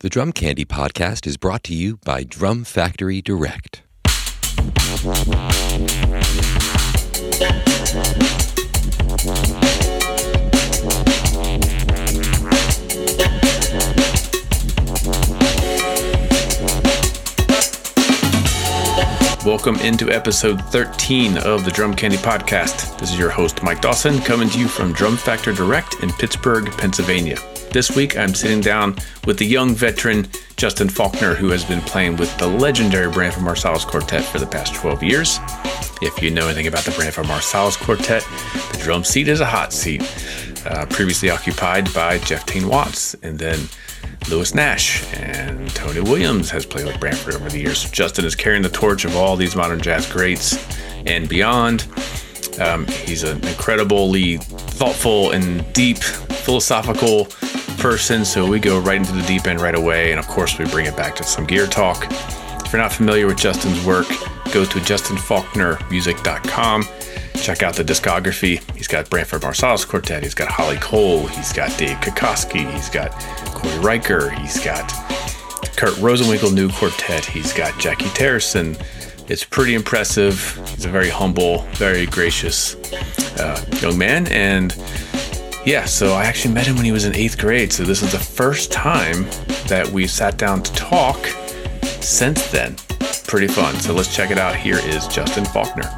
The Drum Candy podcast is brought to you by Drum Factory Direct. Welcome into episode 13 of the Drum Candy Podcast. This is your host, Mike Dawson, coming to you from Drum Factory Direct in Pittsburgh, Pennsylvania. This week, I'm sitting down with the young veteran Justin Faulkner, who has been playing with the legendary Branford Marsalis Quartet for the past 12 years. If you know anything about the Branford Marsalis Quartet, the drum seat is a hot seat, uh, previously occupied by Jeff Tain Watts, and then Lewis Nash and Tony Williams has played with Branford over the years. Justin is carrying the torch of all these modern jazz greats and beyond. Um, he's an incredibly thoughtful and deep philosophical person, so we go right into the deep end right away. And of course, we bring it back to some gear talk. If you're not familiar with Justin's work, go to justinfaulknermusic.com. Check out the discography. He's got Branford Marsalis Quartet. He's got Holly Cole. He's got Dave Kikoski. He's got Corey Riker. He's got Kurt Rosenwinkel New Quartet. He's got Jackie Terrasson. It's pretty impressive. He's a very humble, very gracious uh, young man. And yeah, so I actually met him when he was in eighth grade. So this is the first time that we sat down to talk since then. Pretty fun. So let's check it out. Here is Justin Faulkner.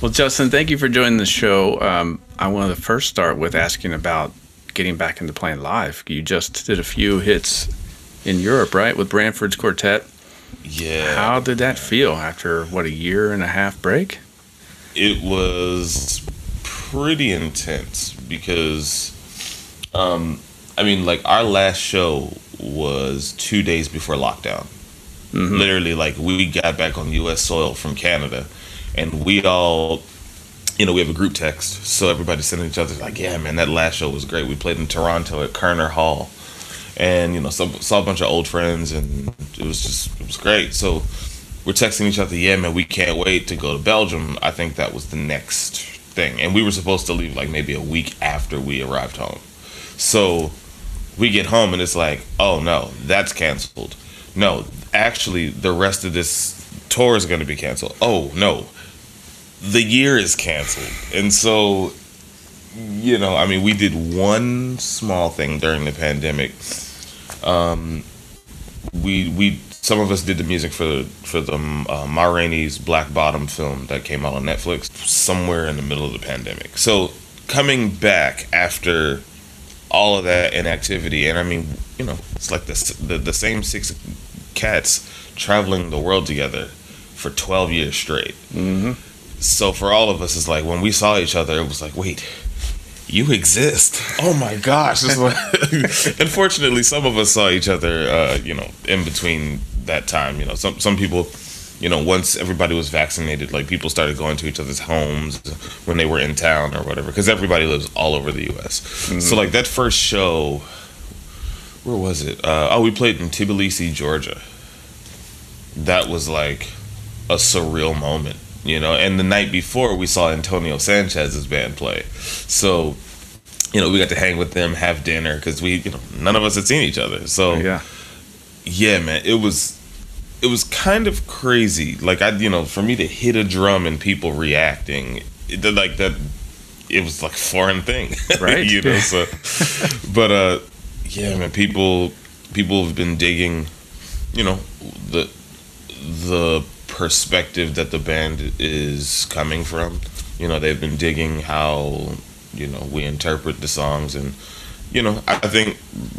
Well, Justin, thank you for joining the show. Um, I wanted to first start with asking about getting back into playing live. You just did a few hits in Europe, right, with Branford's quartet. Yeah. How did that feel after what a year and a half break? It was pretty intense because, um, I mean, like our last show was two days before lockdown. Mm-hmm. Literally, like we got back on U.S. soil from Canada, and we all, you know, we have a group text, so everybody's sending each other like, "Yeah, man, that last show was great. We played in Toronto at Koerner Hall." and you know saw, saw a bunch of old friends and it was just it was great so we're texting each other yeah man we can't wait to go to belgium i think that was the next thing. And we were supposed to leave like maybe a week after we arrived home. So we get home and it's like oh no that's canceled. No actually the rest of this tour is going to be canceled. Oh no the year is canceled. And so you know, I mean, we did one small thing during the pandemic. Um, we we some of us did the music for the for the uh, Ma Rainey's Black Bottom film that came out on Netflix somewhere in the middle of the pandemic. So coming back after all of that inactivity, and I mean, you know, it's like the the, the same six cats traveling the world together for twelve years straight. Mm-hmm. So for all of us, it's like when we saw each other, it was like, wait you exist. Oh my gosh. Unfortunately, some of us saw each other, uh, you know, in between that time. You know, some, some people, you know, once everybody was vaccinated, like people started going to each other's homes when they were in town or whatever, because everybody lives all over the U.S. Mm-hmm. So, like, that first show, where was it? Uh, oh, we played in Tbilisi, Georgia. That was like a surreal moment you know and the night before we saw antonio sanchez's band play so you know we got to hang with them have dinner because we you know none of us had seen each other so yeah yeah man it was it was kind of crazy like i you know for me to hit a drum and people reacting it, like that it was like foreign thing right you know so but uh yeah man people people have been digging you know the the perspective that the band is coming from. You know, they've been digging how, you know, we interpret the songs and you know, I think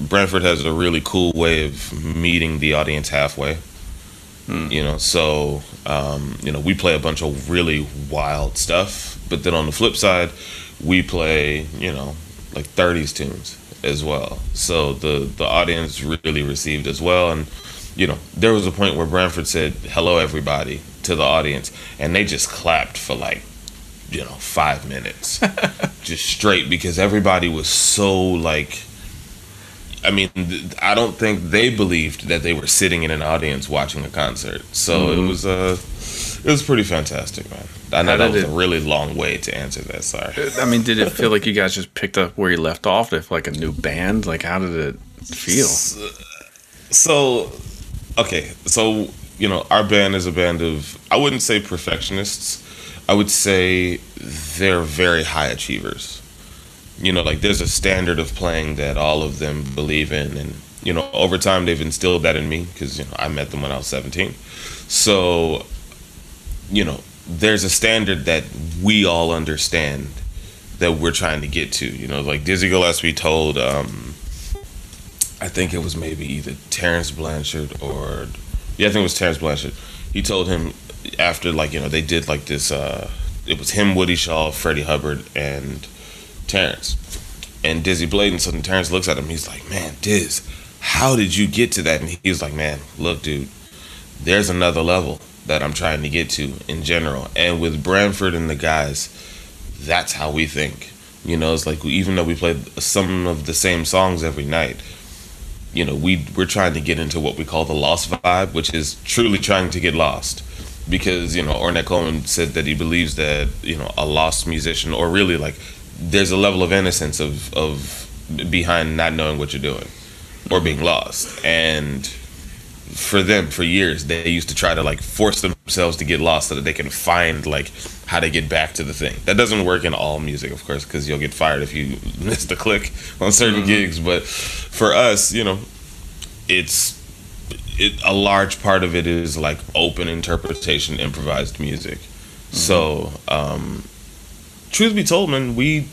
Branford has a really cool way of meeting the audience halfway. Hmm. You know, so um, you know, we play a bunch of really wild stuff, but then on the flip side, we play, you know, like 30s tunes as well. So the the audience really received as well and you know, there was a point where Branford said, hello, everybody, to the audience, and they just clapped for like, you know, five minutes, just straight, because everybody was so like, I mean, I don't think they believed that they were sitting in an audience watching a concert. So mm-hmm. it was uh, it was pretty fantastic, man. I know that was it, a really long way to answer that. Sorry. I mean, did it feel like you guys just picked up where you left off? If like a new band, like how did it feel? So, okay, so you know, our band is a band of I wouldn't say perfectionists. I would say they're very high achievers. You know, like there's a standard of playing that all of them believe in, and you know, over time they've instilled that in me because you know I met them when I was 17. So, you know, there's a standard that we all understand that we're trying to get to. You know, like Dizzy Gillespie told, um, I think it was maybe either Terence Blanchard or yeah, I think it was Terence Blanchard. He told him after like you know they did like this. Uh, it was him, Woody Shaw, Freddie Hubbard, and Terrence, and Dizzy Bladen. So Terrence looks at him. He's like, "Man, Diz, how did you get to that?" And he was like, "Man, look, dude, there's another level that I'm trying to get to in general. And with Branford and the guys, that's how we think. You know, it's like even though we play some of the same songs every night, you know, we we're trying to get into what we call the lost vibe, which is truly trying to get lost. Because, you know, Ornette Coleman said that he believes that, you know, a lost musician or really like there's a level of innocence of of behind not knowing what you're doing or being lost. And for them for years they used to try to like force themselves to get lost so that they can find like how to get back to the thing that doesn't work in all music of course because you'll get fired if you miss the click on certain mm-hmm. gigs but for us you know it's it, a large part of it is like open interpretation improvised music mm-hmm. so um truth be told man we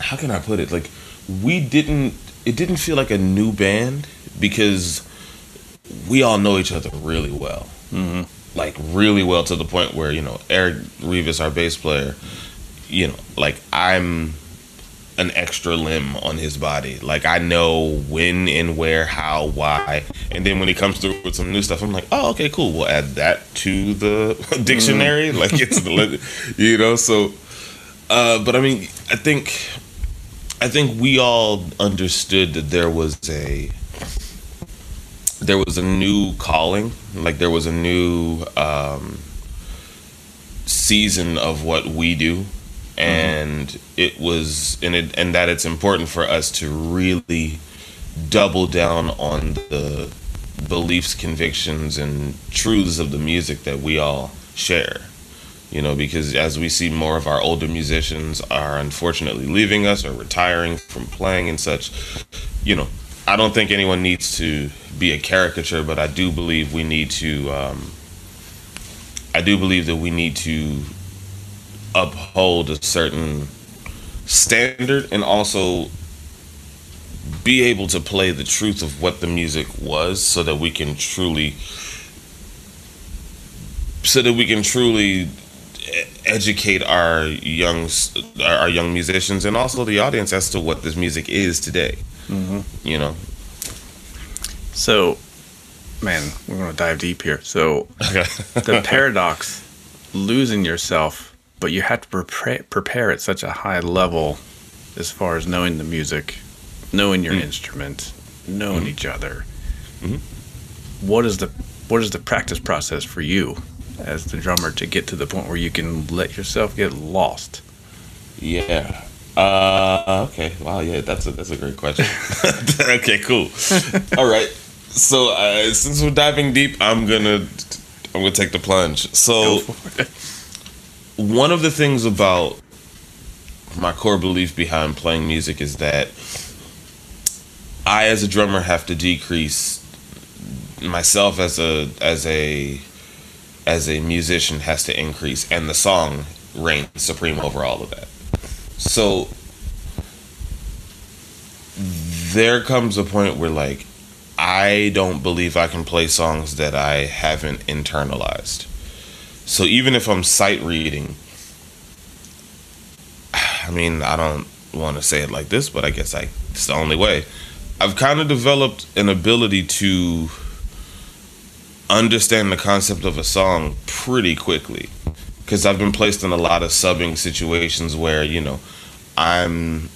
how can i put it like we didn't it didn't feel like a new band because we all know each other really well. Mm-hmm. Like really well to the point where you know Eric Revis, our bass player, you know, like I'm an extra limb on his body. Like I know when and where, how, why, and then when he comes through with some new stuff, I'm like, oh, okay, cool. We'll add that to the dictionary. Mm-hmm. Like it's the, you know. So, uh, but I mean, I think, I think we all understood that there was a there was a new calling, like there was a new um, season of what we do, and mm-hmm. it was and it and that it's important for us to really double down on the beliefs, convictions, and truths of the music that we all share. You know, because as we see more of our older musicians are unfortunately leaving us or retiring from playing and such, you know, I don't think anyone needs to be a caricature, but I do believe we need to. Um, I do believe that we need to uphold a certain standard and also be able to play the truth of what the music was so that we can truly so that we can truly educate our young our young musicians and also the audience as to what this music is today Mm-hmm. You know. So, man, we're going to dive deep here. So, the paradox, losing yourself, but you have to prepare, prepare at such a high level as far as knowing the music, knowing your mm instrument, knowing mm each other. Mm-hmm. What is the what is the practice process for you as the drummer to get to the point where you can let yourself get lost? Yeah. Uh, okay. Wow. Yeah, that's a that's a great question. okay. Cool. All right. So uh, since we're diving deep, I'm gonna I'm gonna take the plunge. So one of the things about my core belief behind playing music is that I, as a drummer, have to decrease myself as a as a as a musician has to increase, and the song reigns supreme over all of that. So there comes a point where like I don't believe I can play songs that I haven't internalized. So even if I'm sight reading, I mean, I don't want to say it like this, but I guess I it's the only way. I've kind of developed an ability to understand the concept of a song pretty quickly because I've been placed in a lot of subbing situations where you know I'm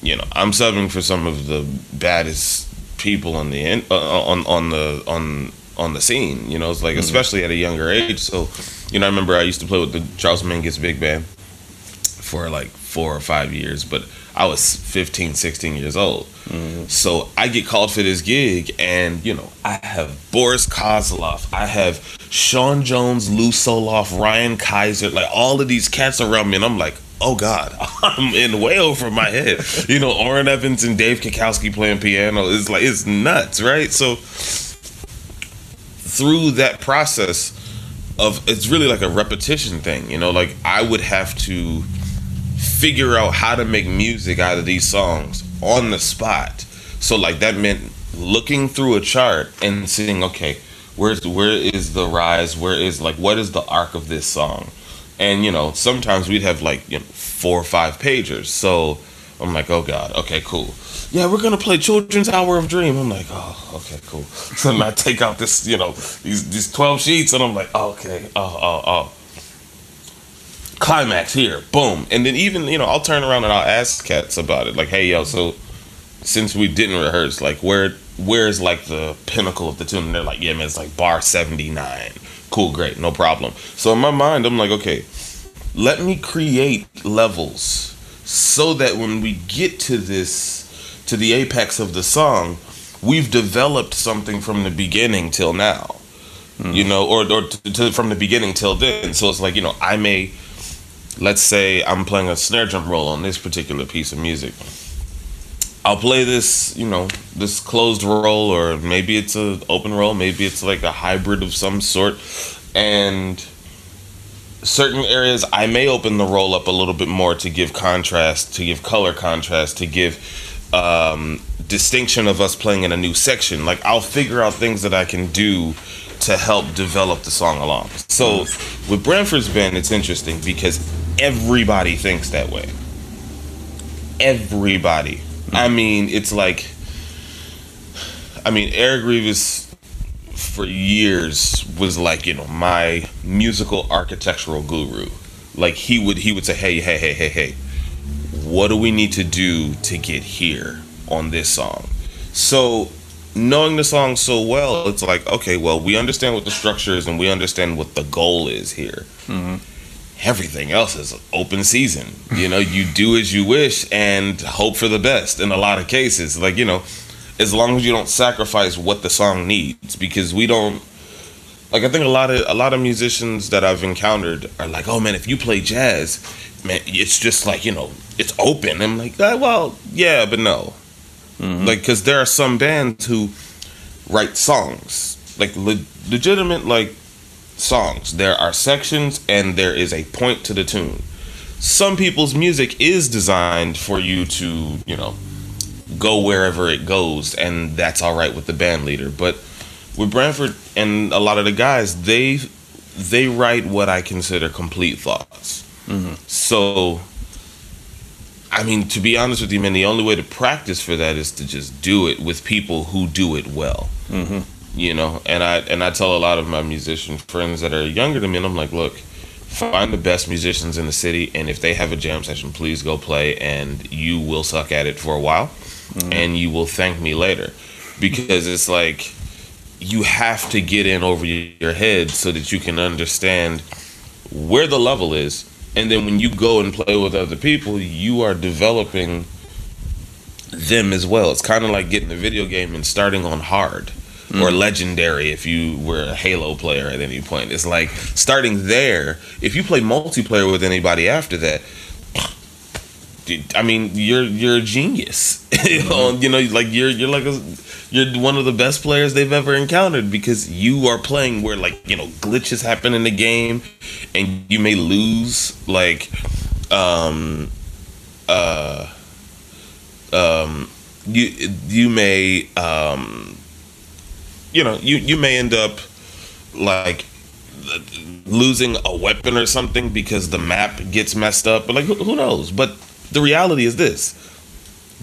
you know I'm subbing for some of the baddest people on the in, uh, on on the on on the scene. You know, it's like mm-hmm. especially at a younger age. So you know, I remember I used to play with the Charles Mingus Big Band for like four or five years, but I was 15, 16 years old. Mm-hmm. So I get called for this gig, and you know, I have Boris Kozlov, I have Sean Jones, Lew Soloff, Ryan Kisor, like all of these cats around me, and I'm like, oh God, I'm in way over my head. You know, Orrin Evans and Dave Kikoski playing piano is like it's nuts, right? So through that process of it's really like a repetition thing, you know, like I would have to figure out how to make music out of these songs on the spot. So like that meant looking through a chart and seeing, okay, where's where is the rise? Where is like what is the arc of this song? And you know, sometimes we'd have like you know, four or five pagers. So I'm like, oh god, okay, cool. Yeah, we're gonna play Children's Hour of Dream. I'm like, oh, okay, cool. So then I take out this, you know, these these twelve sheets, and I'm like, oh, okay, oh, oh, oh. Climax here, boom, and then even you know, I'll turn around and I'll ask cats about it, like, hey, yo, so since we didn't rehearse, like, where where's like the pinnacle of the tune? And they're like, yeah, man, it's like bar seventy nine. Cool, great, no problem. So in my mind, I'm like, okay, let me create levels so that when we get to this to the apex of the song we've developed something from the beginning till now. Hmm. You know or, or to, to, from the beginning till then. So it's like you know i may let's say i'm playing a snare drum roll on this particular piece of music. I'll play this you know this closed roll or maybe it's an open roll maybe it's like a hybrid of some sort. And certain areas I may open the roll up a little bit more to give contrast, to give color contrast, to give um, distinction of us playing in a new section. Like I'll figure out things that I can do to help develop the song along. So with Branford's band, it's interesting because everybody thinks that way. Everybody. I mean, it's like, I mean, Eric Revis for years was like you know my musical architectural guru like he would he would say hey hey hey hey hey what do we need to do to get here on this song? So knowing the song so well it's like okay well we understand what the structure is and we understand what the goal is here. Mm-hmm. everything else is open season. You know you do as you wish and hope for the best in a lot of cases. Like you know as long as you don't sacrifice what the song needs because we don't like I think a lot of a lot of musicians that I've encountered are like, "Oh man, if you play jazz, man, it's just like, you know, it's open." I'm like, ah, "Well, yeah, but no." Mm-hmm. Like cuz there are some bands who write songs, like le- legitimate like songs. There are sections and there is a point to the tune. Some people's music is designed for you to, you know, go wherever it goes, and that's all right with the band leader. But with Branford and a lot of the guys, they they write what I consider complete thoughts. Mm-hmm. So, I mean, to be honest with you, man, the only way to practice for that is to just do it with people who do it well. Mm-hmm. You know, and I and I tell a lot of my musician friends that are younger than me, and I'm like, look, find the best musicians in the city, and if they have a jam session, please go play, and you will suck at it for a while mm-hmm. and you will thank me later because it's like you have to get in over your head so that you can understand where the level is and then when you go and play with other people you are developing them as well it's kind of like getting a video game and starting on hard mm. or legendary if you were a halo player at any point it's like starting there if you play multiplayer with anybody after that I mean, you're you're a genius. you, know, you know, like you're you're like a, you're one of the best players they've ever encountered because you are playing where like you know glitches happen in the game, and you may lose like, um, uh, um, you you may um, you know you you may end up like losing a weapon or something because the map gets messed up. But like who, who knows? But the reality is this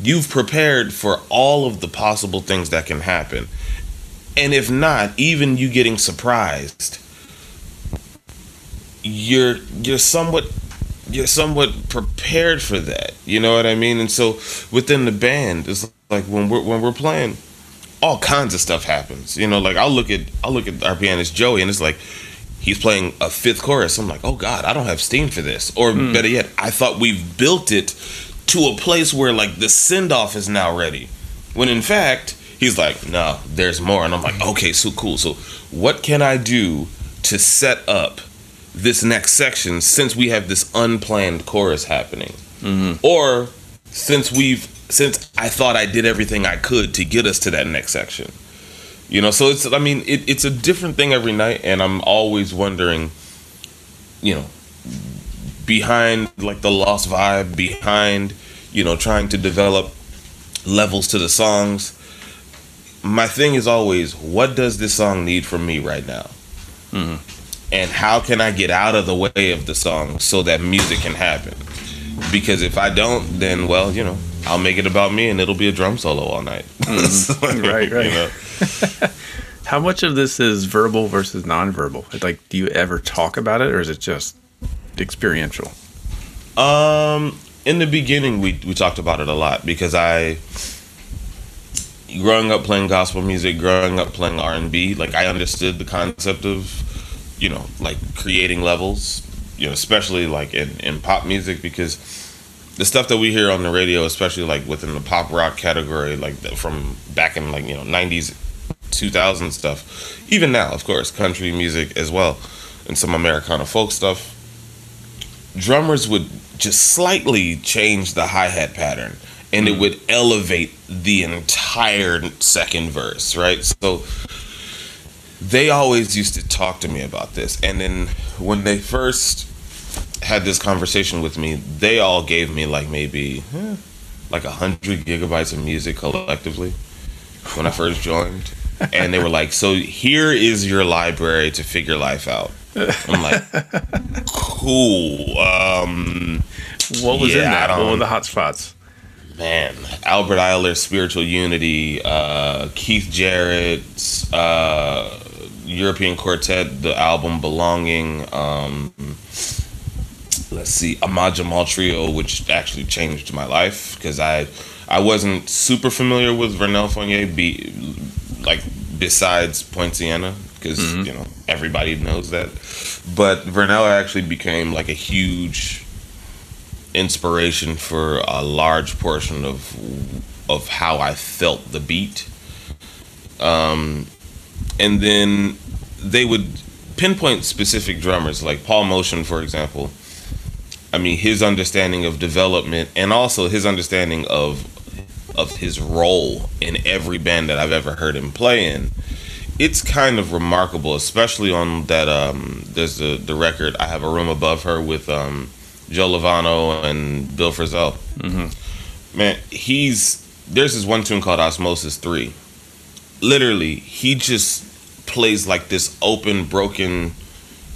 you've prepared for all of the possible things that can happen. And if not, even you getting surprised, you're you're somewhat you're somewhat prepared for that. You know what I mean? And so within the band, it's like when we're when we're playing, all kinds of stuff happens. You know, like I'll look at I'll look at our pianist Joey, and it's like he's playing a fifth chorus. I'm like, oh God, I don't have steam for this. Or Hmm. better yet, I thought we've built it to a place where like the send off is now ready. When in fact, he's like, no, there's more. And I'm like, okay, so cool. So what can I do to set up this next section since we have this unplanned chorus happening? Or since we've since I thought I did everything I could to get us to that next section. You know, so it's I mean, it, it's a different thing every night and I'm always wondering, you know, behind like the lost vibe, behind, you know, trying to develop levels to the songs. My thing is always, what does this song need from me right now? Mm-hmm. And how can I get out of the way of the song so that music can happen? Because if I don't, then well, you know, I'll make it about me and it'll be a drum solo all night. Mm-hmm. Right, right. You know? How much of this is verbal versus nonverbal? Like, do you ever talk about it, or is it just experiential? Um, in the beginning, we we talked about it a lot because I, growing up playing gospel music, growing up playing R and B, like I understood the concept of, you know, like creating levels, you know, especially like in in pop music because the stuff that we hear on the radio, especially like within the pop rock category, like from back in like you know '90s, 2000 stuff, even now, of course, country music as well, and some Americana folk stuff. Drummers would just slightly change the hi-hat pattern and it would elevate the entire second verse right? So they always used to talk to me about this and then when they first had this conversation with me they all gave me like maybe eh, like a hundred gigabytes of music collectively when i first joined and they were like so here is your library to figure life out i'm like cool um What was in Yeah, I that? What were the hot spots? man albert ayler spiritual unity uh keith jarrett's uh european quartet the album belonging um let's see ahmad jamal trio which actually changed my life because i i wasn't super familiar with vernel fournier be like besides poinciana because you know everybody knows that but vernel actually became like a huge inspiration for a large portion of of how I felt the beat. Um, and then they would pinpoint specific drummers, like Paul Motian, for example. I mean, his understanding of development and also his understanding of of his role in every band that I've ever heard him play in. It's kind of remarkable, especially on that. Um, there's the the record "I Have a Room Above Her" with um, Joe Lovano and Bill Frisell. Man, he's there's this one tune called Osmosis Three. Literally, he just plays like this open, broken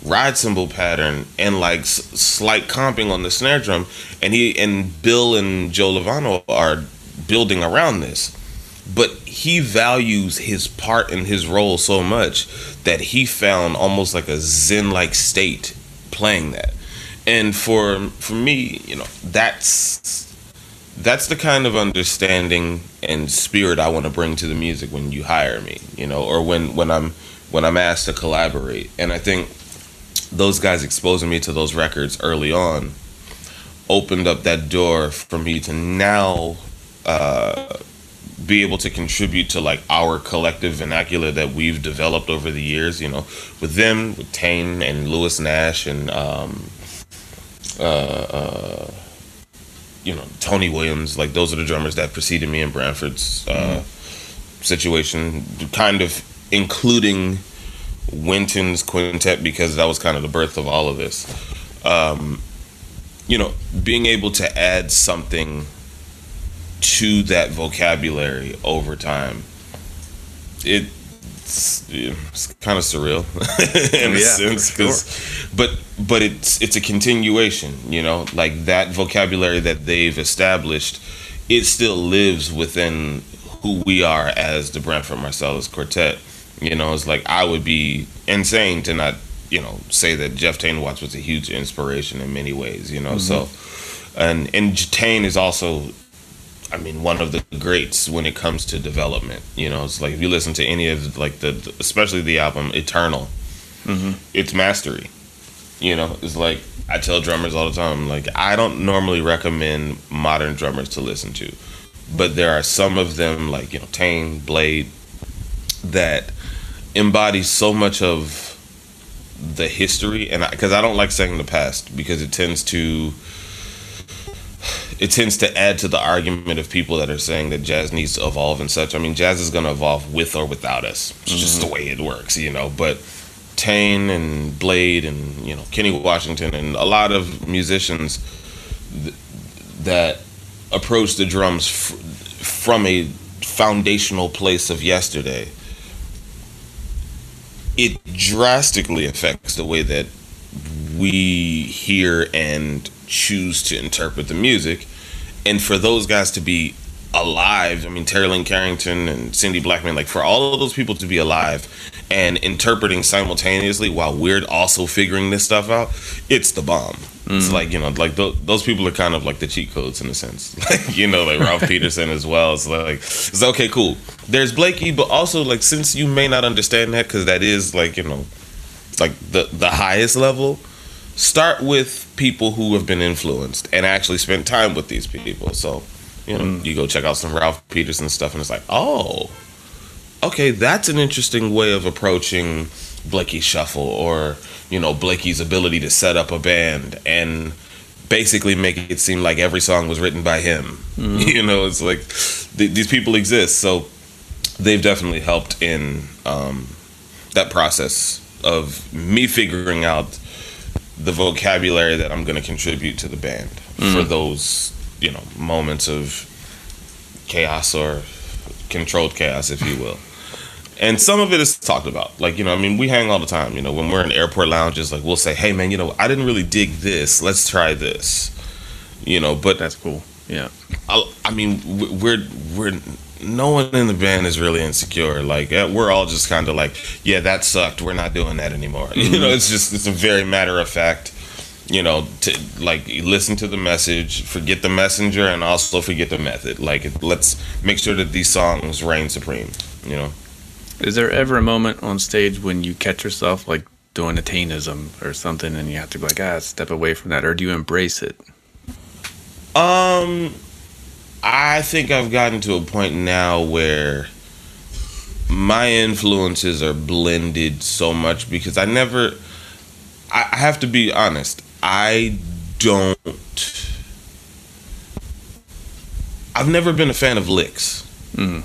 ride cymbal pattern and like s- slight comping on the snare drum, and he and Bill and Joe Lovano are building around this. But he values his part and his role so much that he found almost like a zen-like state playing that. And for for me, you know, that's that's the kind of understanding and spirit I want to bring to the music when you hire me, you know, or when when I'm when I'm asked to collaborate. And I think those guys exposing me to those records early on opened up that door for me to now uh, be able to contribute to like our collective vernacular that we've developed over the years. You know, with them, with Tain and Lewis Nash and um, uh, uh, you know Tony Williams. Like those are the drummers that preceded me in Branford's uh, situation, kind of including Wynton's quintet because that was kind of the birth of all of this. Um, you know, being able to add something to that vocabulary over time, it's, it's kind of surreal in a Yeah, sense, for 'cause- but but it's it's a continuation. You know, like that vocabulary that they've established, it still lives within who we are as the Branford Marsalis Quartet. You know, it's like I would be insane to not, you know, say that Jeff Tain Watts was a huge inspiration in many ways. You know, mm-hmm. so and and Tain is also, I mean, one of the greats when it comes to development. You know, it's like if you listen to any of like the, especially the album Eternal, mm-hmm. It's mastery. You know, it's like I tell drummers all the time, like I don't normally recommend modern drummers to listen to, but there are some of them, like you know, Tain, Blade, that embody so much of the history, and because I, I don't like saying the past because it tends to it tends to add to the argument of people that are saying that jazz needs to evolve and such. I mean, jazz is going to evolve with or without us. It's just mm-hmm. the way it works, you know. But Tain and Blade and you know Kenny Washington and a lot of musicians th- that approach the drums f- from a foundational place of yesterday. It drastically affects the way that we hear and choose to interpret the music. And for those guys to be alive, I mean, Terri Lyne Carrington and Cindy Blackman, like for all of those people to be alive and interpreting simultaneously while we're also figuring this stuff out, it's the bomb. It's mm-hmm. like, you know, like th- those people are kind of like the cheat codes in a sense. Like, you know, like Ralph Peterson as well. It's like, it's okay, cool. There's Blakey, but also, like, since you may not understand that, because that is like, you know, like the the highest level start with people who have been influenced and actually spent time with these people. So you know you go check out some ralph peterson stuff and it's like oh okay that's an interesting way of approaching Blakey shuffle or you know blakey's ability to set up a band and basically make it seem like every song was written by him. You know it's like th- these people exist. So they've definitely helped in um, that process of me figuring out the vocabulary that I'm going to contribute to the band mm. for those, you know, moments of chaos or controlled chaos, if you will. And some of it is talked about. Like, you know, I mean, we hang all the time, you know, when we're in airport lounges, like, we'll say, hey, man, you know, I didn't really dig this. Let's try this. You know, but That's cool. Yeah. I, I mean, we're we're no one in the band is really insecure. Like uh, we're all just kind of like, yeah, that sucked. We're not doing that anymore. You know, it's just it's a very matter of fact. You know, to like listen to the message, forget the messenger, and also forget the method. Like, let's make sure that these songs reign supreme. You know, Is there ever a moment on stage when you catch yourself like doing a Tanism or something and you have to be like, ah, step away from that? Or do you embrace it? Um, I think I've gotten to a point now where my influences are blended so much because I never. I I have to be honest. I don't. I've never been a fan of licks. Mhm.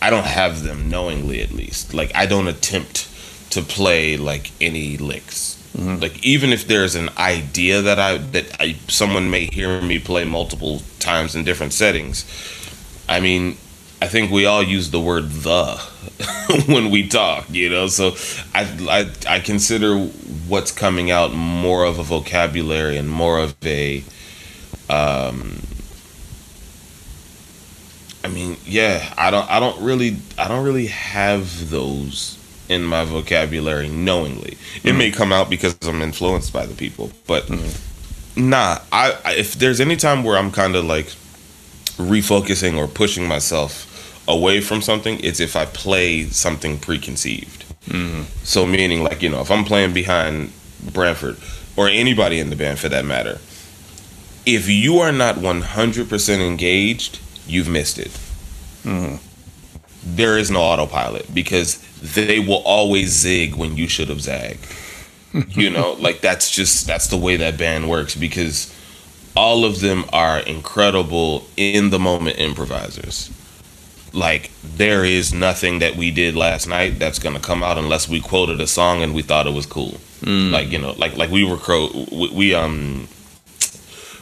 I don't have them knowingly, at least. Like I don't attempt to play like any licks. Like even if there's an idea that I that I someone may hear me play multiple times in different settings. I mean, I think we all use the word the when we talk, you know. So I I I consider what's coming out more of a vocabulary and more of a um I mean, yeah, I don't I don't really I don't really have those in my vocabulary knowingly. It may mm-hmm. come out because I'm influenced by the people, but mm-hmm. nah, I, I if there's any time where I'm kind of like refocusing or pushing myself away from something, it's if I play something preconceived. Mm-hmm. So meaning like, you know, if I'm playing behind Branford or anybody in the band for that matter, if you are not 100% engaged, you've missed it. There is no autopilot because they will always zig when you should have zagged. you know, like that's just that's the way that band works because all of them are incredible in the moment improvisers. Like there is nothing that we did last night that's gonna come out unless we quoted a song and we thought it was cool. Like you know, like like we were cro- we, we um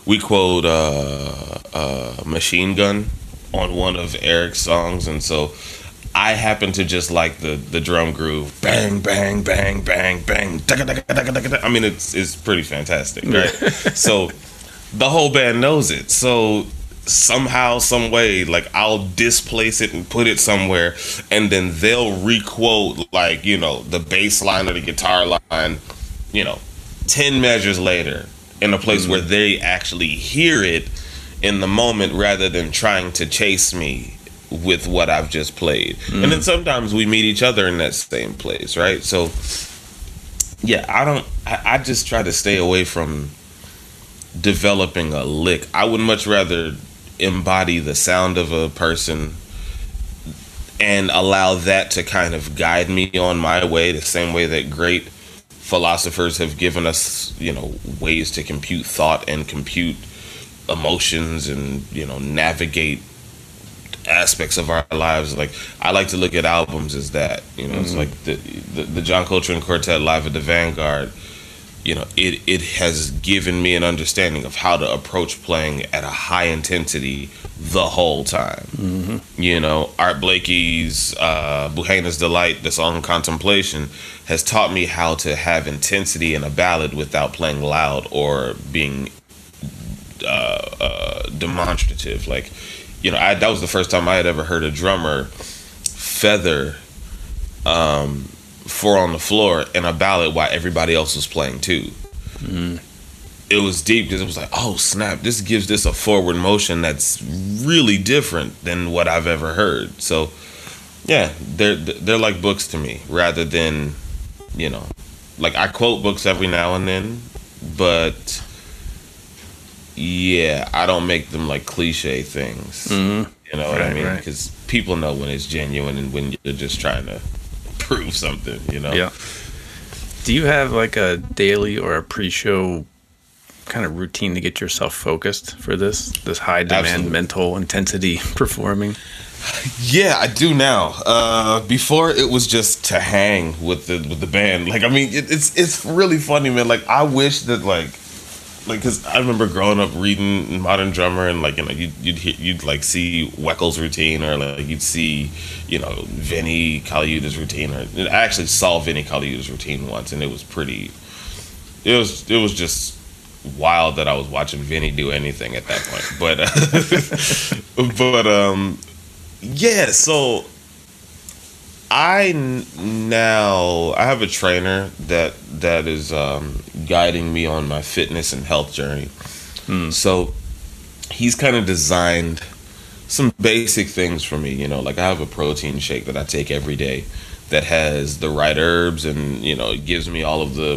we quote uh, uh, Machine Gun on one of Eric's songs, and so I happen to just like the the drum groove, bang bang bang bang bang. I mean, it's it's pretty fantastic, right? so the whole band knows it. So somehow, some way, like I'll displace it and put it somewhere, and then they'll requote like you know the bass line or the guitar line, you know, ten measures later in a place mm-hmm. where they actually hear it in the moment rather than trying to chase me with what I've just played. And then mm. sometimes we meet each other in that same place, right? So yeah, I don't. I, I just try to stay away from developing a lick. I would much rather embody the sound of a person and allow that to kind of guide me on my way the same way that great philosophers have given us you know ways to compute thought and compute emotions and you know navigate aspects of our lives like i like to look at albums as that you know mm-hmm. it's like the, the, the john coltrane quartet live at the vanguard you know it it has given me an understanding of how to approach playing at a high intensity the whole time mm-hmm. you know art blakey's uh buhaina's delight the song contemplation has taught me how to have intensity in a ballad without playing loud or being uh, uh demonstrative like you know I, that was the first time i had ever heard a drummer feather um four on the floor in a ballad while everybody else was playing too. Mm-hmm. It was deep because it was like, oh snap! This gives this a forward motion that's really different than what I've ever heard. So, yeah, they're they're like books to me rather than, you know, like I quote books every now and then, but yeah, I don't make them like cliche things. Mm-hmm. You know what right, I mean? Because right. people know when it's genuine and when you're just trying to prove something, you know? Yeah. Do you have like a daily or a pre show kind of routine to get yourself focused for this, this high demand Absolutely. mental intensity performing? Yeah, I do now. Uh, before it was just to hang with the with the band. Like, I mean, it, it's it's really funny, man. Like, I wish that like like because I remember growing up reading Modern Drummer and like you know you'd you'd, you'd like see Weckl's routine or like you'd see you know Vinnie Colaiuta's routine or I actually saw Vinnie Colaiuta's routine once and it was pretty it was it was just wild that I was watching Vinnie do anything at that point. But but um yeah so I now I have a trainer that that is um, guiding me on my fitness and health journey. Hmm. So he's kind of designed some basic things for me. You know, like I have a protein shake that I take every day that has the right herbs and you know it gives me all of the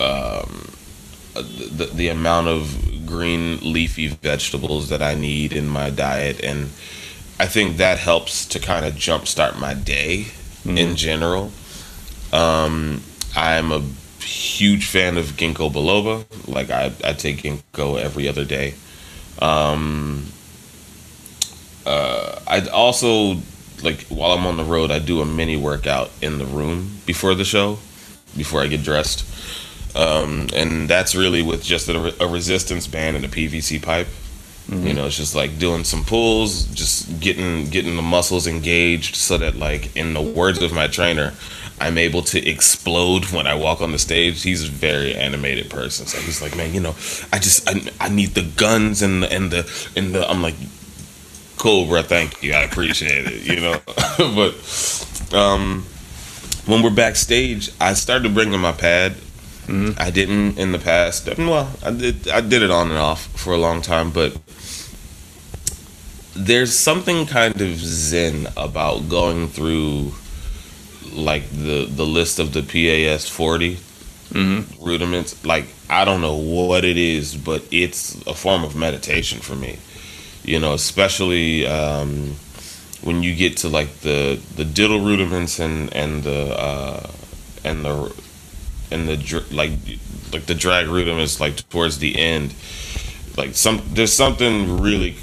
um, the, the amount of green leafy vegetables that I need in my diet and I think that helps to kind of jumpstart my day mm-hmm. in general. Um, I'm a huge fan of ginkgo biloba. Like I, I take ginkgo every other day. Um, uh, I also like while I'm on the road, I do a mini workout in the room before the show, before I get dressed. Um, and that's really with just a, a resistance band and a PVC pipe. Mm-hmm. You know, it's just like doing some pulls, just getting getting the muscles engaged so that like in the words of my trainer, I'm able to explode when I walk on the stage. He's a very animated person. So he's like, man, you know, I just I, I need the guns and the and the and the I'm like cool, bro, thank you. I appreciate it, you know. but um when we're backstage, I started bringing my pad Mm-hmm. I didn't in the past. Well, I did. I did it on and off for a long time, but there's something kind of zen about going through like the the list of the PAS 40 mm-hmm. rudiments. Like I don't know what it is, but it's a form of meditation for me. You know, especially um, when you get to like the the diddle rudiments and and the uh, and the and the like like the drag rudiments like towards the end. Like some there's something really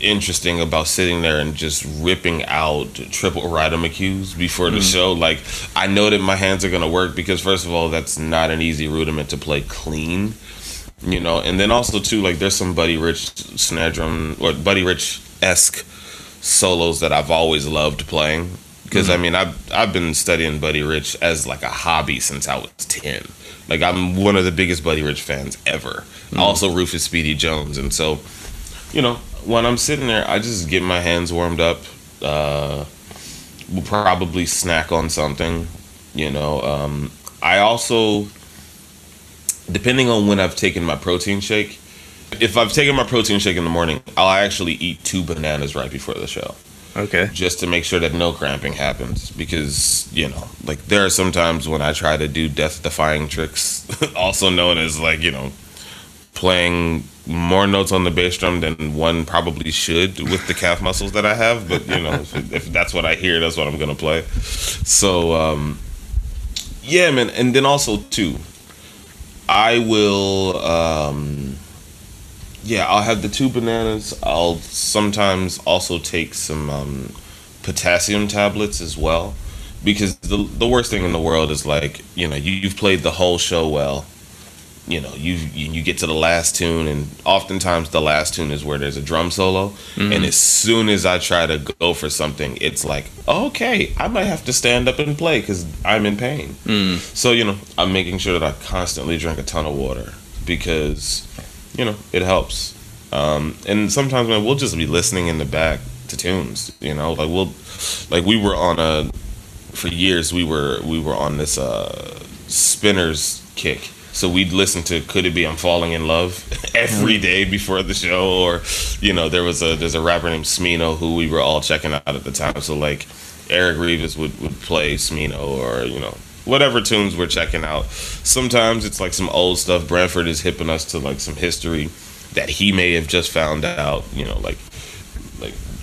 interesting about sitting there and just ripping out triple Ratamacues before the mm show. Like I know that my hands are gonna work because first of all, that's not an easy rudiment to play clean. You know, and then also too, like there's some Buddy Rich snare drum or Buddy Rich esque solos that I've always loved playing. Because mm-hmm. I mean, I've I've been studying Buddy Rich as like a hobby since I was ten. Like I'm one of the biggest Buddy Rich fans ever. Mm-hmm. Also Rufus Speedy Jones, and so you know, when I'm sitting there, I just get my hands warmed up. Uh, we'll probably snack on something. You know, um, I also, depending on when I've taken my protein shake, if I've taken my protein shake in the morning, I'll actually eat two bananas right before the show. Okay. just to make sure that no cramping happens because you know like there are some times when i try to do death defying tricks also known as like you know playing more notes on the bass drum than one probably should with the calf muscles that i have but you know if, if that's what i hear that's what i'm gonna play so um yeah man and then also too i will um yeah, I'll have the two bananas. I'll sometimes also take some um, potassium tablets as well, because the the worst thing in the world is like you know you, you've played the whole show well, you know you you get to the last tune and oftentimes the last tune is where there's a drum solo, and as soon as I try to go for something, it's like okay, I might have to stand up and play because I'm in pain. So you know I'm making sure that I constantly drink a ton of water because you know, it helps. Um, and sometimes man, we'll just be listening in the back to tunes. You know, like we'll, like we were on a, for years we were we were on this uh, spinners kick. So we'd listen to "Could It Be I'm Falling in Love" every mm-hmm. day before the show, or you know, there was a there's a rapper named Smino who we were all checking out at the time. So like Eric Revis would would play Smino, or you know, whatever tunes we're checking out. Sometimes it's like some old stuff. Branford is hipping us to like some history that he may have just found out. You know, like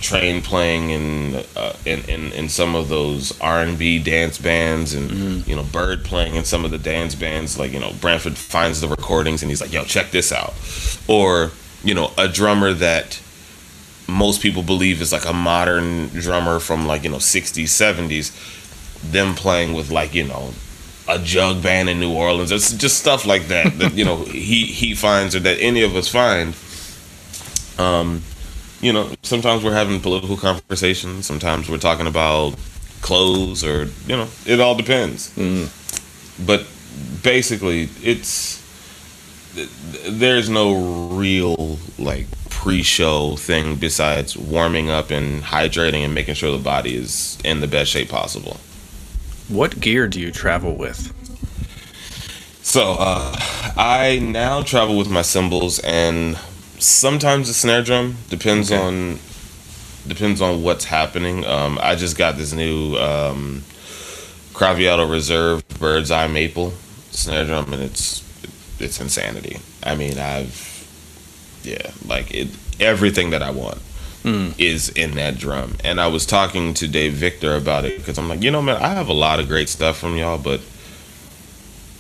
train playing in uh, in, in in some of those R and B dance bands, and you know Bird playing in some of the dance bands. Like you know Branford finds the recordings and he's like, "Yo, check this out," or you know a drummer that most people believe is like a modern drummer from like you know 60s 70s them playing with like you know a jug band in New Orleans. It's just stuff like that that you know he he finds or that any of us find. Um, you know, sometimes we're having political conversations. Sometimes we're talking about clothes, or you know, it all depends. But basically, it's there's no real like pre-show thing besides warming up and hydrating and making sure the body is in the best shape possible. What gear do you travel with? So uh, I now travel with my cymbals and sometimes a snare drum. Depends Okay. on depends on what's happening. Um, I just got this new um, Craviotto Reserve Bird's Eye Maple snare drum, and it's it's insanity. I mean, I've yeah, like it. Everything that I want is in that drum. And I was talking to Dave Victor about it because I'm like, you know, man, I have a lot of great stuff from y'all, but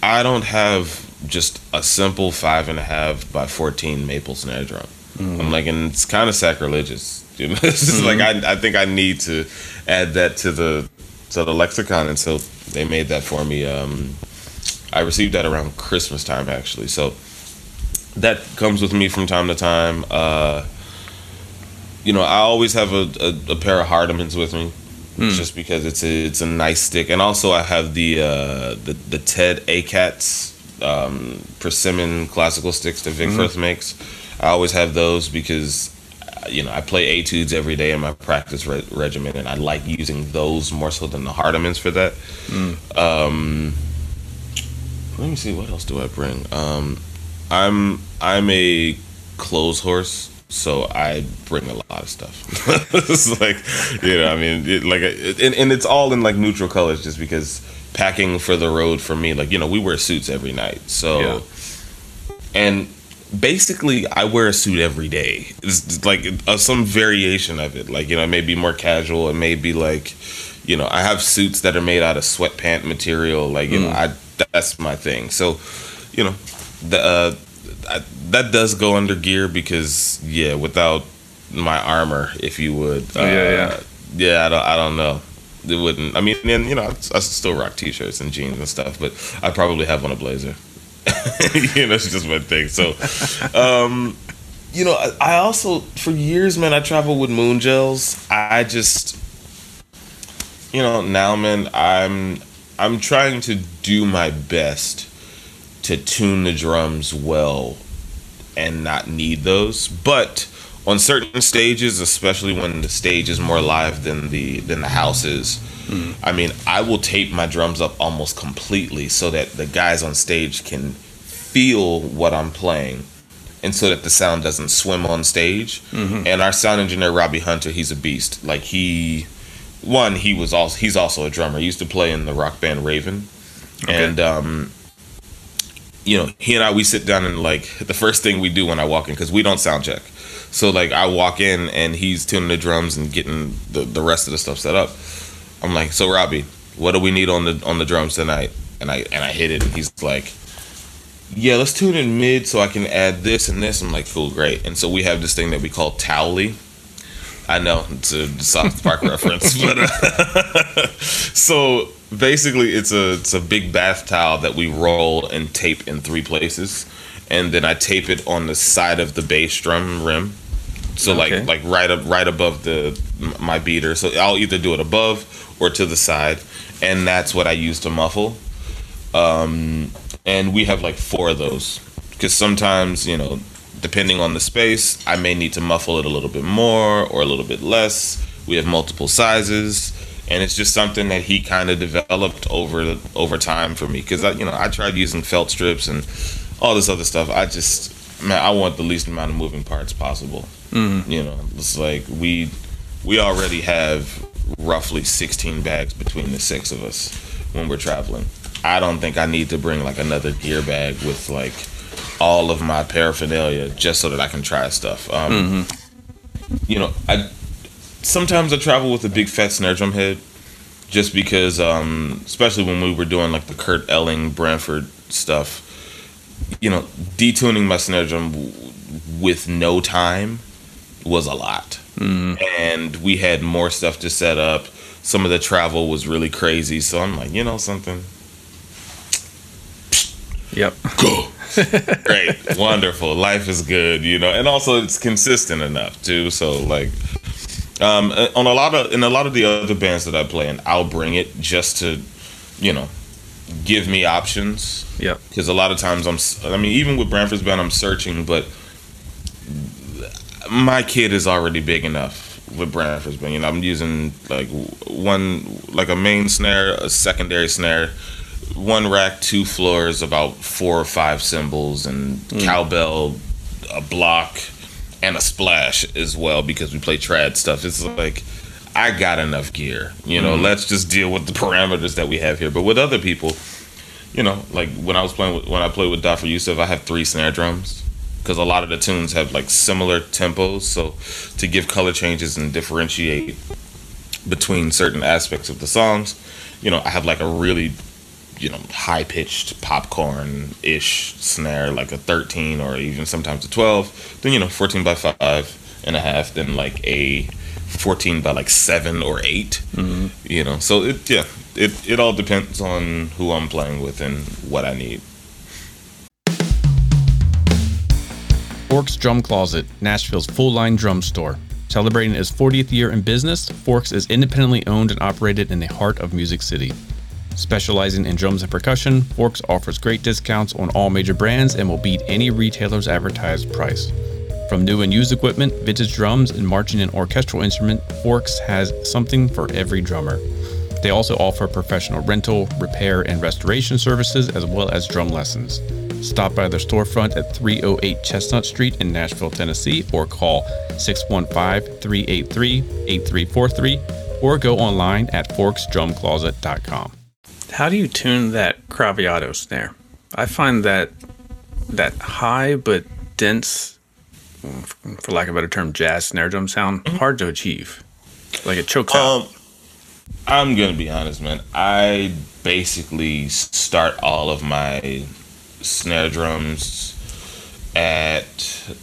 I don't have just a simple five and a half by fourteen maple snare drum. I'm like, and it's kind of sacrilegious. You know, it's just like I, I think I need to add that to the to the lexicon, and so they made that for me. Um, I received that around Christmas time, actually. So that comes with me from time to time. Uh, you know, I always have a, a, a pair of Hardimans with me, just because it's a it's a nice stick, and also I have the uh, the the Ted Atkatz um, persimmon classical sticks that Vic Firth makes. I always have those because uh, you know I play etudes every day in my practice re- regimen, and I like using those more so than the Hardimans for that. Um, let me see what else do I bring. Um, I'm I'm a clothes horse, so I bring a lot of stuff. it's like you know, I mean, it, like, it, and, and it's all in like neutral colors, just because packing for the road for me, like you know, we wear suits every night, so Yeah. and basically I wear a suit every day. It's like uh, some variation of it. Like you know, it may be more casual. It may be like, you know, I have suits that are made out of sweatpant material. Like you know, I that's my thing. So, you know, the uh, I, that does go under gear because yeah, without my armor, if you would, uh, Yeah, yeah. yeah. I don't, I don't know. It wouldn't. I mean, and you know, I, I still rock t-shirts and jeans and stuff, but I probably have on a blazer. you know, it's just my thing. So, um, you know, I, I also for years, man, I traveled with moon gels. I just, you know, now, man, I'm I'm trying to do my best to tune the drums well and not need those, but on certain stages, especially when the stage is more live than the than the house is, I mean, I will tape my drums up almost completely so that the guys on stage can feel what I'm playing and so that the sound doesn't swim on stage. And our sound engineer Robbie Hunter, he's a beast. Like he, one, he was also he's also a drummer. He used to play in the rock band Raven, and um, you know, he and I we sit down and like the first thing we do when I walk in because we don't sound check. So like I walk in and he's tuning the drums and getting the, the rest of the stuff set up. I'm like, so Robbie, what do we need on the on the drums tonight? And I and I hit it and he's like, yeah, let's tune in mid so I can add this and this. I'm like, cool, great. And so we have this thing that we call Towelie. I know it's a South Park reference, but uh, so basically it's a it's a big bath towel that we roll and tape in three places, and then I tape it on the side of the bass drum rim. So Okay. like like right up right above the my beater. So I'll either do it above or to the side, and that's what I use to muffle. Um, and we have like four of those because sometimes you know depending on the space i may need to muffle it a little bit more or a little bit less we have multiple sizes and it's just something that he kind of developed over over time for me. Because i you know i tried using felt strips and all this other stuff. I just man i want the least amount of moving parts possible. You know it's like we we already have roughly 16 bags between the six of us when we're traveling. I don't think i need to bring like another gear bag with like all of my paraphernalia just so that i can try stuff. Um, you know i sometimes i travel with a big fat snare drum head just because um, especially when we were doing like the kurt elling branford stuff you know detuning my snare drum w- with no time was a lot. And we had more stuff to set up. Some of the travel was really crazy. So i'm like you know something? Yep. go. Great. Wonderful. Life is good you know? And also it's consistent enough too. So like um uh, on a lot of in a lot of the other bands that i play in i'll bring it just to you know give me options. Yep. because a lot of times i'm i mean even with branford's band i'm searching but my kid is already big enough with branford's band. You know i'm using like one like a main snare a secondary snare one rack two floors about four or five cymbals and cowbell a block and a splash as well because we play trad stuff. It's like i got enough gear you know mm-hmm. let's just deal with the parameters that we have here. But with other people you know, like when I was playing with, when I played with Dhafer Youssef, I have three snare drums because a lot of the tunes have like similar tempos. So to give color changes and differentiate between certain aspects of the songs, you know, I have like a really, you know, high pitched popcorn ish snare, like a 13 or even sometimes a 12. Then, you know, 14 by five and a half, then like a 14 by like seven or 8 mm-hmm. You know, so it, yeah, it, it all depends on who I'm playing with and what I need. Forks Drum Closet, Nashville's full line drum store. Celebrating its 40th year in business, Forks is independently owned and operated in the heart of Music City. Specializing in drums and percussion, Forks offers great discounts on all major brands and will beat any retailer's advertised price. From new and used equipment, vintage drums, and marching and orchestral instrument, Forks has something for every drummer. They also offer professional rental, repair, and restoration services as well as drum lessons. Stop by their storefront at 308 Chestnut Street in Nashville, Tennessee, or call 615 383 8343 or go online at forksdrumcloset.com. How do you tune that Craviotto snare? I find that that high but dense, for lack of a better term, jazz snare drum sound hard to achieve. Like it chokes out. Um, I'm gonna be honest, man. I basically start all of my snare drums at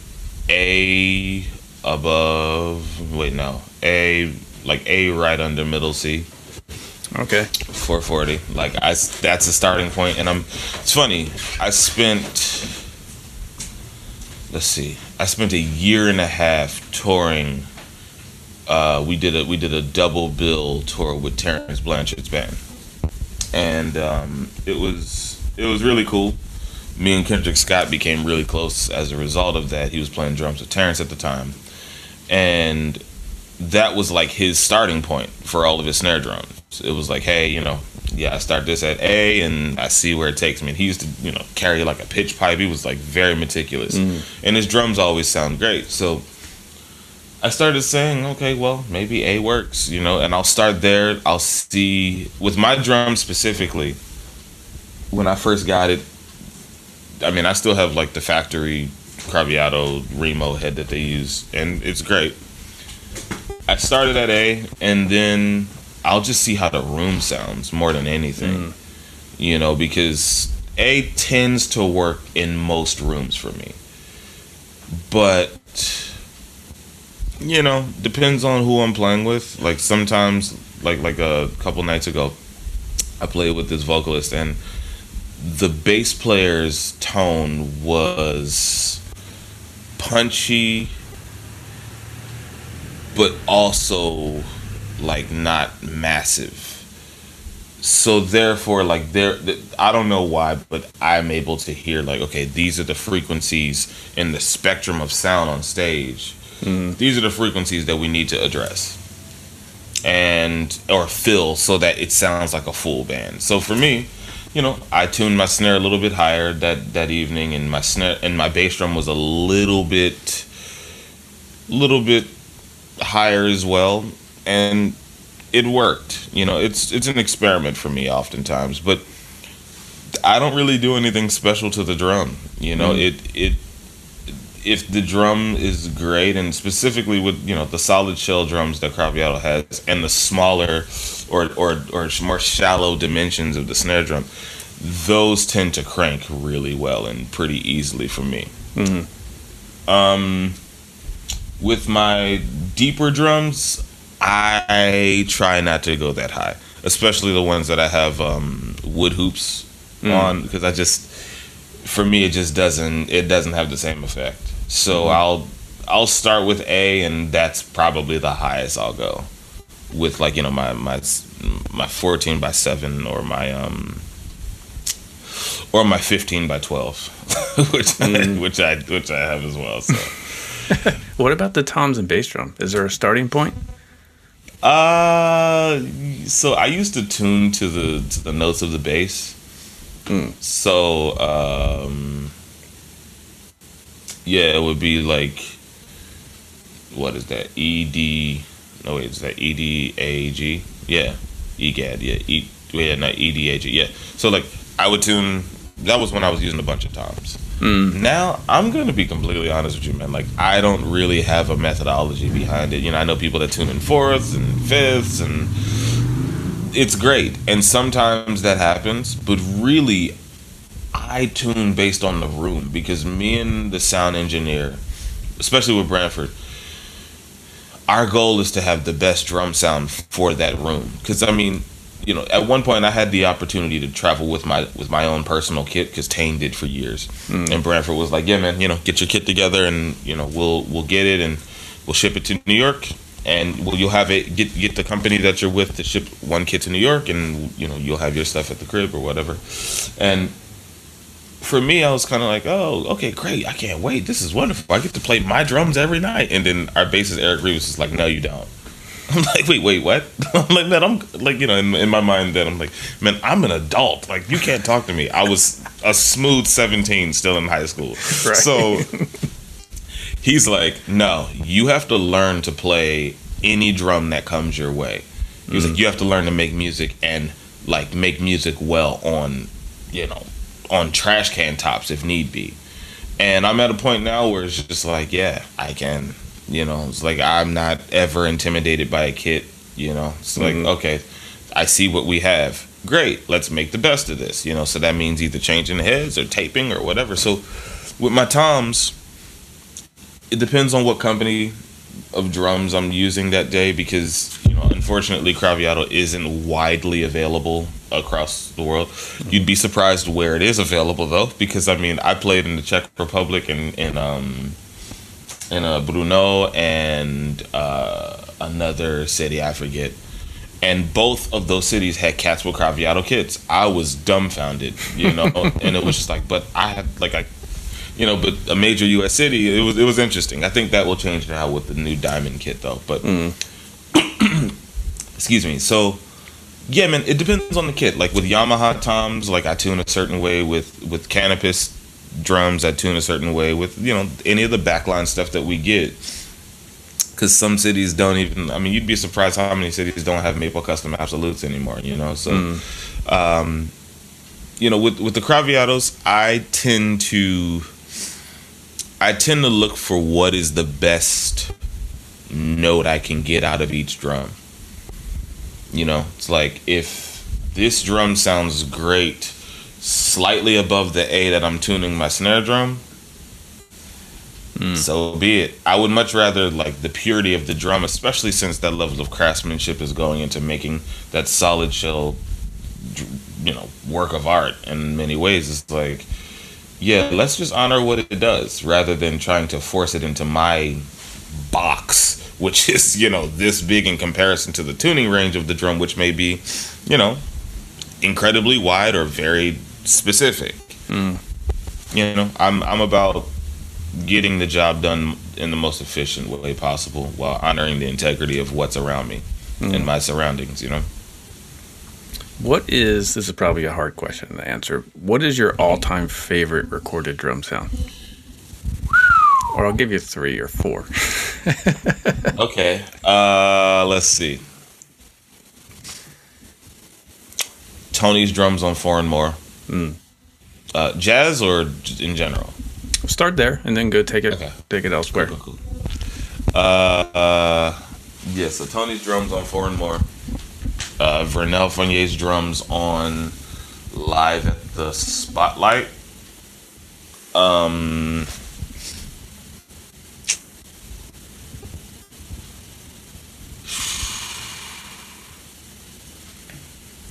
A above. Wait, no, A like A right under middle C. Okay. 440 like I, that's a starting point and i'm it's funny i spent let's see i spent a year and a half touring uh we did a we did a double bill tour with terence blanchard's band. And um it was it was really cool. Me and kendrick scott became really close as a result of that. He was playing drums with terence at the time. And that was like his starting point for all of his snare drums it was like, hey, you know, yeah, I start this at A and I see where it takes me. And he used to, you know, carry like a pitch pipe. He was like very meticulous. Mm-hmm. And his drums always sound great. So I started saying, okay, well, maybe A works, you know, and I'll start there. I'll see with my drum specifically. When I first got it, I mean, I still have like the factory Craviotto Remo head that they use, and it's great. I started at A, and then I'll just see how the room sounds more than anything, mm. you know, because A tends to work in most rooms for me, but you know, depends on who I'm playing with. Like sometimes, like like a couple nights ago, I played with this vocalist, and the bass player's tone was punchy, but also like not massive. So therefore, like there, I don't know why, but I'm able to hear like, okay, these are the frequencies in the spectrum of sound on stage. Mm-hmm. These are the frequencies that we need to address and or fill so that it sounds like a full band. So for me, you know, I tuned my snare a little bit higher that that evening, and my snare and my bass drum was a little bit, little bit higher as well, and it worked. You know, it's it's an experiment for me oftentimes, but I don't really do anything special to the drum. You know, it it if the drum is great, and specifically with you know the solid shell drums that Craviotto has, and the smaller or or or more shallow dimensions of the snare drum, those tend to crank really well and pretty easily for me. Um, with my deeper drums, I try not to go that high, especially the ones that I have um, wood hoops on, because I just for me it just doesn't it doesn't have the same effect. So I'll I'll start with A, and that's probably the highest I'll go with like you know my my my 14 by 7 or my um or my 15 by 12 which I, which I which I have as well so What about the toms and bass drum? Is there a starting point? Uh so I used to tune to the to the notes of the bass. So um yeah it would be like what is that? E D no wait is that E D A G? Yeah EGAD yeah E yeah not E D A G yeah. So like I would tune that was when I was using a bunch of toms Mm, now I'm gonna be completely honest with you man. Like I don't really have a methodology behind it. You know I know people that tune in fourths and fifths and it's great. And sometimes that happens but really I tune based on the room because me and the sound engineer especially with Branford, our goal is to have the best drum sound for that room. Because I mean you know at one point I had the opportunity to travel with my with my own personal kit because Tain did for years hmm. and Branford was like yeah man you know get your kit together and you know we'll we'll get it and we'll ship it to New York and well, you'll have it get get the company that you're with to ship one kit to New York, and you know you'll have your stuff at the crib or whatever. And for me, I was kind of like, oh, okay, great, I can't wait. This is wonderful. I get to play my drums every night. And then our bassist Eric Revis is like, no, you don't. I'm like, wait, wait, what? I'm like, man, I'm like, you know, in, in my mind, then I'm like, man, I'm an adult. Like, you can't talk to me. I was a smooth 17 still in high school. Right. So he's like, no, you have to learn to play any drum that comes your way. He's like, mm. you have to learn to make music and like make music well on, you know, on trash can tops if need be. And I'm at a point now where it's just like, yeah, I can. You know, it's like I'm not ever intimidated by a kit. You know, it's like, okay, I see what we have. Great, let's make the best of this. You know, so that means either changing heads or taping or whatever. So with my toms, it depends on what company of drums I'm using that day because you know unfortunately Craviotto isn't widely available across the world. You'd be surprised where it is available though because I mean I played in the Czech Republic and in um in uh, Brno and uh, another city I forget. And both of those cities had cats with Craviotto kits. I was dumbfounded, you know, and it was just like, but I had like I you know, but a major U.S. city, it was it was interesting. I think that will change now with the new Diamond kit, though. But excuse me. So Yeah, man, it depends on the kit. Like with Yamaha toms, like I tune a certain way. With with Canopus drums, I tune a certain way. With you know any of the backline stuff that we get, because some cities don't even. I mean, you'd be surprised how many cities don't have Maple Custom Absolutes anymore. You know, so. Mm. Um, you know, with with the Craviottos, I tend to I tend to look for what is the best note I can get out of each drum. You know, it's like if this drum sounds great, slightly above the A that I'm tuning my snare drum, hmm. so be it. I would much rather like the purity of the drum, especially since that level of craftsmanship is going into making that solid shell, you know, work of art in many ways. It's like, yeah, let's just honor what it does rather than trying to force it into my box, which is, you know, this big in comparison to the tuning range of the drum, which may be, you know, incredibly wide or very specific. You know, I'm I'm about getting the job done in the most efficient way possible while honoring the integrity of what's around me and my surroundings, you know. What is this is probably a hard question to answer. What is your all-time favorite recorded drum sound? Or I'll give you three or four. Okay. Uh let's see. Tony's drums on Four and More. Uh, jazz or in general? Start there and then go take it Okay. take it elsewhere. Cool, cool. Uh, uh, yeah, so Tony's drums on Four and More. Uh, Vernel Fournier's drums on Live at the Spotlight. Um,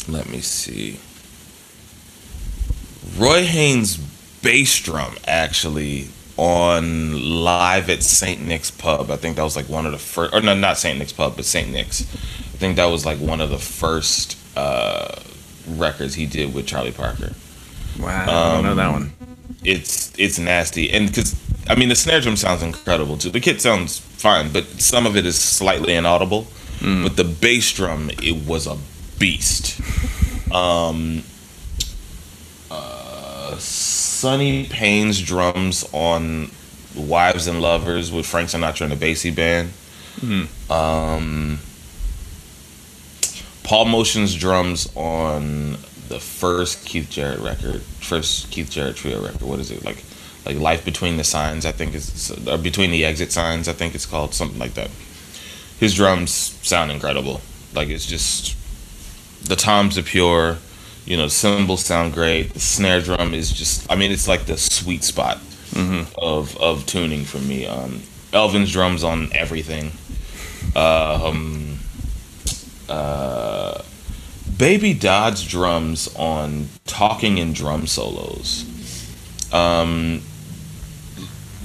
let me see. Roy Haynes' bass drum actually on live at St. Nick's Pub. I think that was like one of the first, or no, not St. Nick's Pub, but St. Nick's. I think that was like one of the first uh, records he did with Charlie Parker. Wow, I don't know that Um, one. It's it's nasty, and because I mean the snare drum sounds incredible too. The kit sounds fine, but some of it is slightly inaudible. But the bass drum, it was a beast. Um, uh, Sonny Payne's drums on Wives and Lovers with Frank Sinatra and the Basie Band. Um, Paul Motian's drums on the first Keith Jarrett record, first Keith Jarrett trio record. What is it like? Like Life Between the Signs, I think it's or Between the Exit Signs, I think it's called something like that. His drums sound incredible. Like it's just the toms are pure. You know, cymbals sound great. The snare drum is just, I mean, it's like the sweet spot of of tuning for me. Um, Elvin's drums on everything. Um, uh, Baby Dodd's drums on talking and drum solos. Um,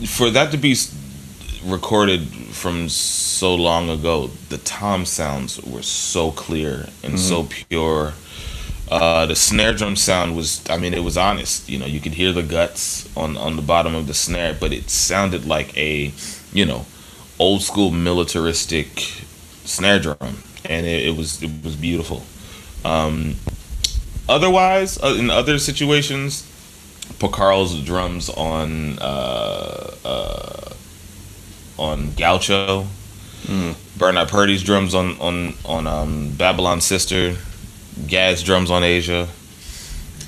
for that to be recorded from so long ago, the tom sounds were so clear and so pure. Uh, the snare drum sound was, I mean, it was honest. You know, you could hear the guts on, on the bottom of the snare, but it sounded like a, you know, old school militaristic snare drum, and it, it was it was beautiful. Um, otherwise, uh, in other situations, Porcaro's drums on uh, uh, on Gaucho, Bernard Purdie's drums on on on um, Babylon Sister, Gadd's drums on Aja.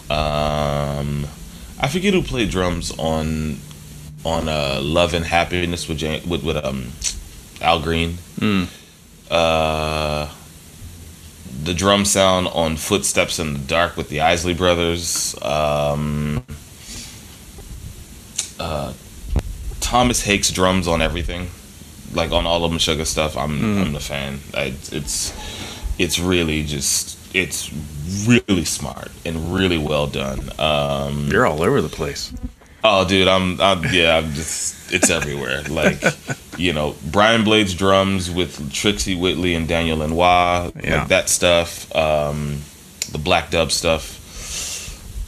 Um, I forget who played drums on on uh, Love and Happiness with Jan- with, with um, Al Green. Uh, the drum sound on Footsteps in the Dark with the Isley Brothers. Um, uh, Tomas Haake's drums on everything, like on all of Meshuggah stuff. I'm I'm the fan. I, it's it's really just it's really smart and really well done. Um, You're all over the place. Oh, dude, I'm, I'm yeah, I'm just it's everywhere. Like, you know, Brian Blade's drums with Trixie Whitley and Daniel Lanois, Yeah. like that stuff. Um, the Black Dub stuff.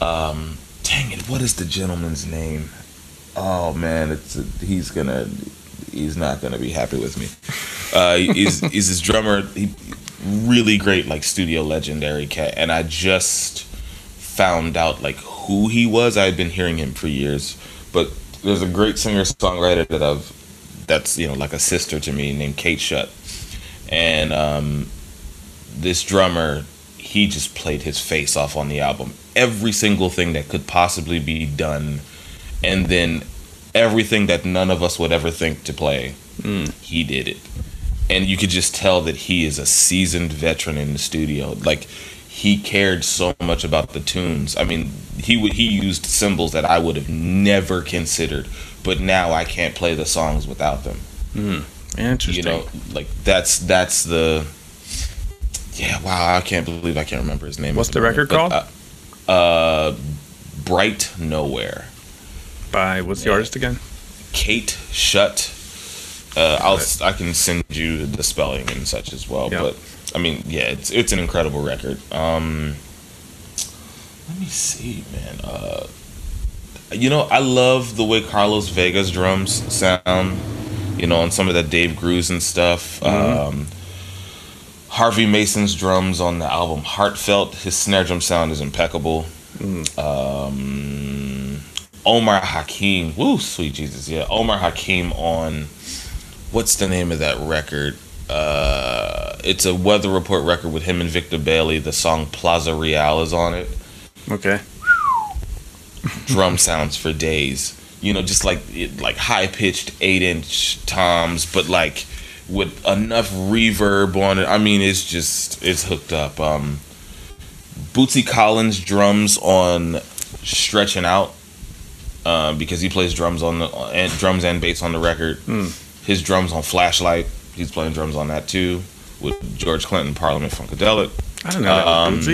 Um, dang it, what is the gentleman's name? Oh man, it's he's gonna he's not gonna be happy with me. Uh, he's he's his drummer. He really great like studio legendary cat and i just found out like who he was. I had been hearing him for years but there's a great singer songwriter that i've that's you know like a sister to me named kate schutt and um, this drummer he just played his face off on the album. Every single thing that could possibly be done and then everything that none of us would ever think to play he did it and you could just tell that he is a seasoned veteran in the studio. Like he cared so much about the tunes. I mean, he would he used symbols that I would have never considered, but now I can't play the songs without them. Mm, Interesting. You know, like that's that's the yeah. Wow, I can't believe I can't remember his name. What's the the record moment, but, Uh, uh, Bright Nowhere. By what's the artist again? Kate Schutt. Uh, I'll I can send you the spelling and such as well. Yeah. But I mean, yeah, it's it's an incredible record. Um, let me see, man. Uh, you know, I love the way Carlos Vega's drums sound. You know, on some of that Dave Grusin and stuff. Um, Harvey Mason's drums on the album Heartfelt. His snare drum sound is impeccable. Um, Omar Hakim. Woo, sweet Jesus. Yeah, Omar Hakim on what's the name of that record? Uh, it's a Weather Report record with him and Victor Bailey. The song Plaza Real is on it. Okay. Drum sounds for days. You know, just like like high pitched eight inch toms, but like with enough reverb on it. I mean, it's just it's hooked up. Um, Bootsy Collins drums on stretching out uh, because he plays drums on the and drums and bass on the record. His drums on Flashlight. He's playing drums on that too with George Clinton, Parliament Funkadelic. I don't know that Um, was.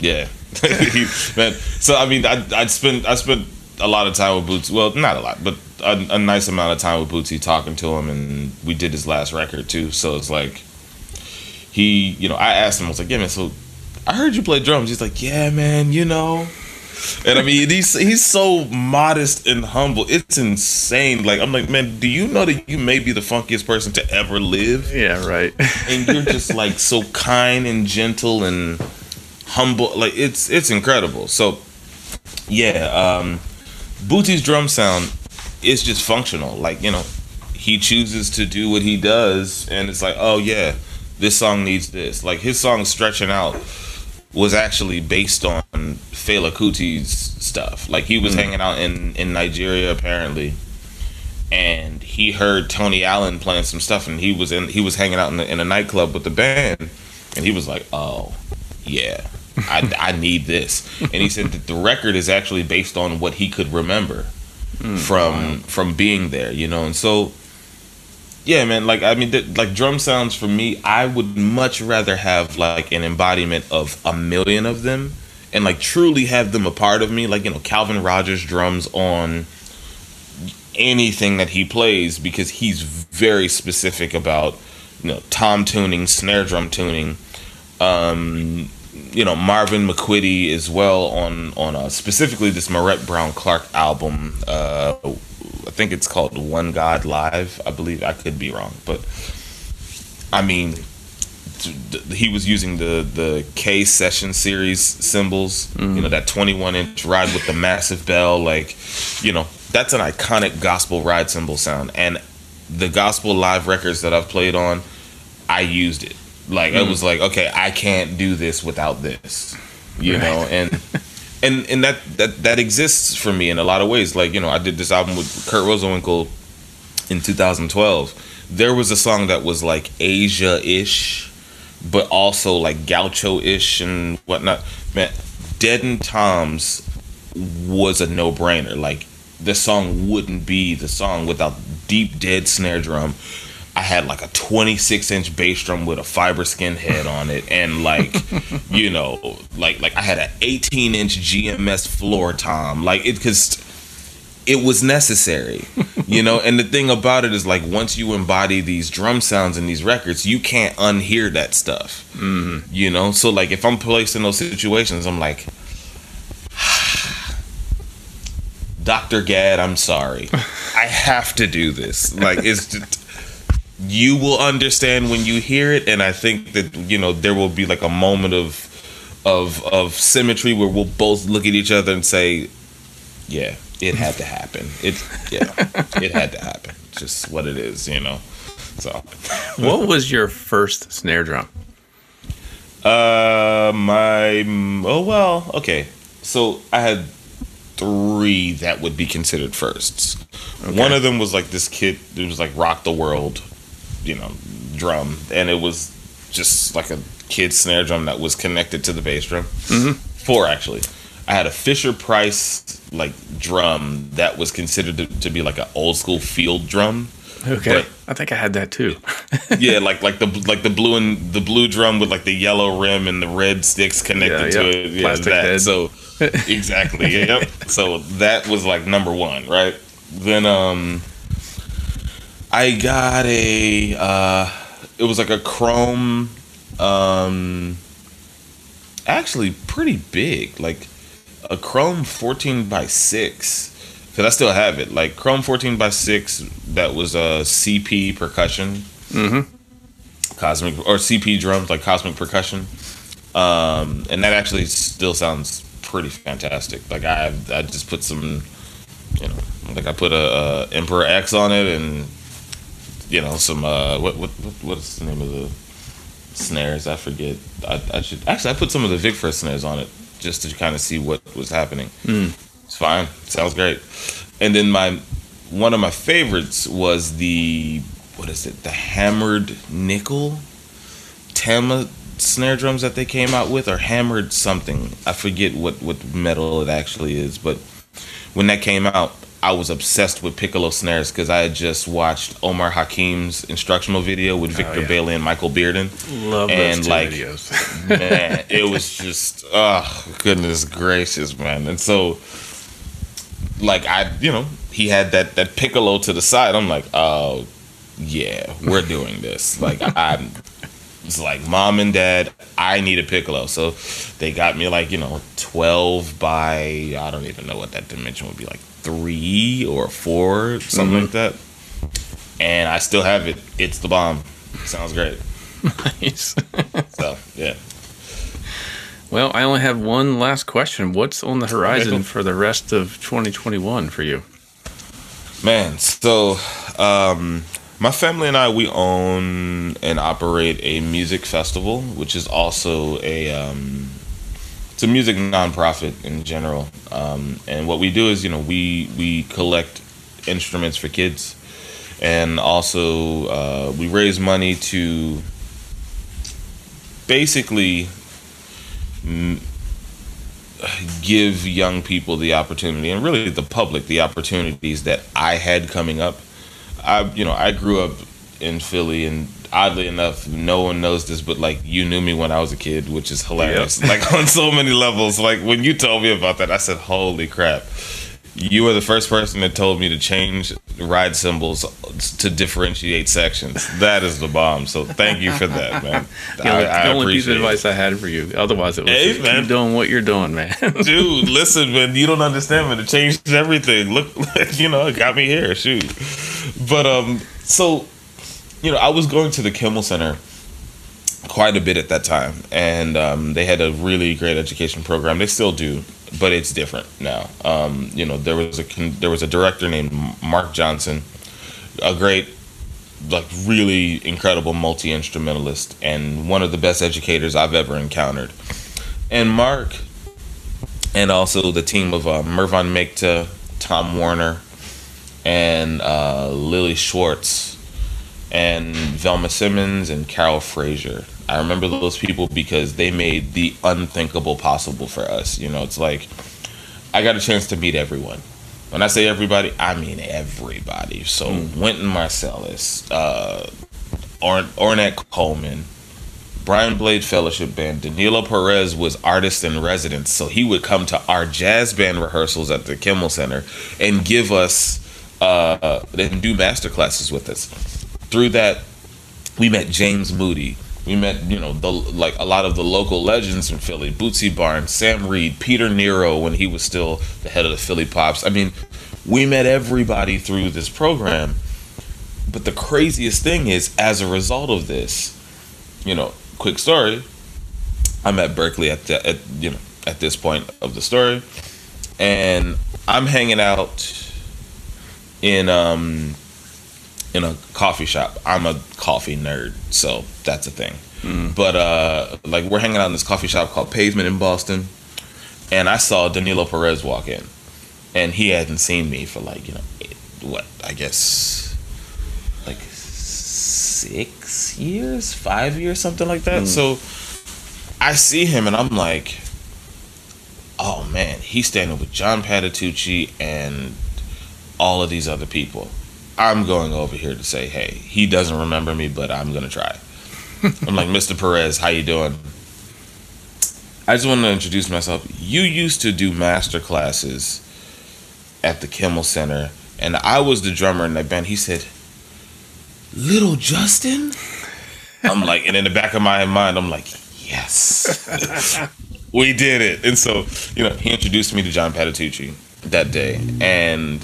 Yeah, He- man. So I mean, I I spent I spent a lot of time with Bootsy. Well, not a lot, but a, a nice amount of time with Bootsy talking to him, and we did his last record too. So it's like he, you know, I asked him, I was like, yeah, man. So I heard you play drums. He's like, yeah, man. You know. And I mean, he's he's so modest and humble. It's insane. Like I'm like, man, do you know that you may be the funkiest person to ever live? Yeah, right. and you're just like so kind and gentle and humble like it's it's incredible so yeah um Bootsy's drum sound is just functional like you know he chooses to do what he does and it's like oh yeah this song needs this like his song stretching out was actually based on Fela Kuti's stuff like he was hmm. hanging out in in Nigeria apparently and he heard Tony Allen playing some stuff, and he was in he was hanging out in, the, in a nightclub with the band, and he was like, "Oh, yeah, I, I need this." And he said that the record is actually based on what he could remember hmm. from from being there, you know, and so. Yeah, man. Like I mean, th- like drum sounds for me, I would much rather have like an embodiment of a million of them, and like truly have them a part of me. Like you know, Calvin Rogers drums on anything that he plays because he's very specific about you know tom tuning snare drum tuning um you know marvin mcquitty as well on on uh, specifically this Marette brown clark album uh i think it's called one god live i believe i could be wrong but i mean he was using the the K session series cymbals, you mm-hmm. know that 21 inch ride with the massive bell, like you know that's an iconic gospel ride cymbal sound. And the gospel live records that I've played on, I used it. Like it mm-hmm. was like okay, I can't do this without this, you know, and. And, and that, that that exists for me in a lot of ways. Like you know, I did this album with Kurt Rosenwinkel in 2012. There was a song that was like Aja-ish, but also like gaucho-ish and whatnot. Man, Dead and Toms was a no-brainer. Like the song wouldn't be the song without deep dead snare drum. I had like a 26 inch bass drum with a fiber skin head on it, and like, you know, like like I had an 18 inch GMS floor tom, like it because it was necessary, you know. And the thing about it is, like, once you embody these drum sounds in these records, you can't unhear that stuff, mm-hmm. you know. So, like, if I'm placed in those situations, I'm like, Dr. Gadd, I'm sorry, I have to do this. Like, it's just, you will understand when you hear it, and I think that you know there will be like a moment of of of symmetry where we'll both look at each other and say, "Yeah, it had to happen. It yeah, it had to happen. Just what it is, you know." So, what was your first snare drum? Uh, my oh well, okay. So I had three that would be considered firsts. Okay. One of them was like this kid. It was like Rock the World, you know, drum, and it was just like a kid snare drum that was connected to the bass drum. Mm-hmm. Four actually. I had a Fisher Price like drum that was considered to, to be like an old school field drum. Okay, but, I think I had that too. yeah, like like the like the blue and the blue drum with like the yellow rim and the red sticks connected yeah, to it. Yeah, Plastic that. Head. So exactly. yep. So that was like number one, right? Then um, I got a. Uh, it was like a chrome. Um, actually, pretty big, like a chrome fourteen by six because I still have it. Like Chrome 14 by 6 that was a CP percussion. Mm-hmm. Cosmic or CP drums like cosmic percussion. Um, and that actually still sounds pretty fantastic. Like I I just put some you know, like I put a, a Emperor X on it and you know, some uh what what what is the name of the snares? I forget. I, I should actually I put some of the Vic Firth snares on it just to kind of see what was happening. Mm. It's fine. Sounds great. And then my one of my favorites was the what is it? The hammered nickel Tama snare drums that they came out with or hammered something. I forget what what metal it actually is, but when that came out, I was obsessed with piccolo snares because I had just watched Omar Hakim's instructional video with oh, Victor oh, yeah. Bailey and Michael Bearden. Love and those two like, videos. man, it was just oh goodness gracious, man. And so like I, you know, he had that that piccolo to the side. I'm like, oh yeah, we're doing this. Like I'm. It's like mom and dad. I need a piccolo, so they got me like you know twelve by I don't even know what that dimension would be like three or four, something mm-hmm. like that. And I still have it. It's the bomb. Sounds great. Nice. so yeah, well, I only have one last question. What's on the horizon for the rest of 2021 for you? Man, so um, my family and I we own and operate a music festival, which is also a um, it's a music nonprofit in general. Um, and what we do is, you know, we we collect instruments for kids, and also uh, we raise money to basically give young people the opportunity and really the public the opportunities that I had coming up. I you know, I grew up in Philly and oddly enough, no one knows this, but like you knew me when I was a kid, which is hilarious. Yep. Like on so many levels. Like when you told me about that, I said, Holy crap you were the first person that told me to change ride symbols to differentiate sections. That is the bomb. So thank you for that, man. yeah, I, I the only piece of advice I had for you. Otherwise, it was hey, just man. keep doing what you're doing, man. Dude, listen, man. You don't understand, man. It changed everything. Look, you know, it got me here. Shoot. But um, so you know, I was going to the Kimmel Center quite a bit at that time, and um, they had a really great education program. They still do but it's different now. Um, you know, there was a there was a director named Mark Johnson, a great, like really incredible multi instrumentalist, and one of the best educators I've ever encountered. And Mark, and also the team of uh, Mervon Mikta, Tom Warner, and uh, Lily Schwartz, and Velma Simmons and Carol Frazier I remember those people because they made the unthinkable possible for us. You know, it's like I got a chance to meet everyone. When I say everybody, I mean everybody. So mm. Wynton Marsalis, uh, or- Ornette Coleman, Brian Blade Fellowship Band. Danilo Perez was artist in residence, so he would come to our jazz band rehearsals at the Kimmel Center and give us uh, and do master classes with us. Through that, we met James Moody, we met, you know, the like a lot of the local legends from Philly, Bootsy Barnes, Sam Reed, Peter Nero when he was still the head of the Philly Pops. I mean, we met everybody through this program. but the craziest thing is, as a result of this, you know, quick story. I'm at Berklee at, the, at you know at this point of the story, and I'm hanging out in um in a coffee shop. I'm a coffee nerd, so that's a thing. Mm. But uh, like we're hanging out in this coffee shop called Pavement in Boston, and I saw Danilo Perez walk in, and he hadn't seen me for like you know what I guess like six years, five years, something like that. Mm. So I see him, and I'm like, oh man, he's standing with John Patitucci and all of these other people. I'm going over here to say, hey, he doesn't remember me, but I'm gonna try. I'm like, Mr. Perez, how you doing? I just want to introduce myself. You used to do master classes at the Kimmel Center, and I was the drummer in that band. He said, Little Justin? I'm like, and in the back of my mind, I'm like, yes, we did it. And so, you know, he introduced me to John Patitucci that day. And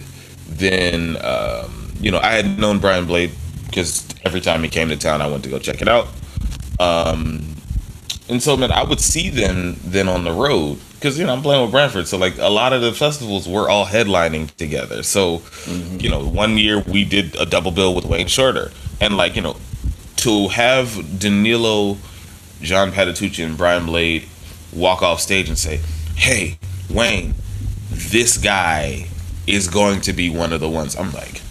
then, um, you know, I had known Brian Blade because every time he came to town, I went to go check it out. Um, and so, man, I would see them then on the road because you know I'm playing with Branford, so like a lot of the festivals we're all headlining together. So, mm-hmm. you know, one year we did a double bill with Wayne Shorter, and like you know, to have Danilo, John Patitucci, and Brian Blade walk off stage and say, "Hey, Wayne, this guy is going to be one of the ones." I'm like,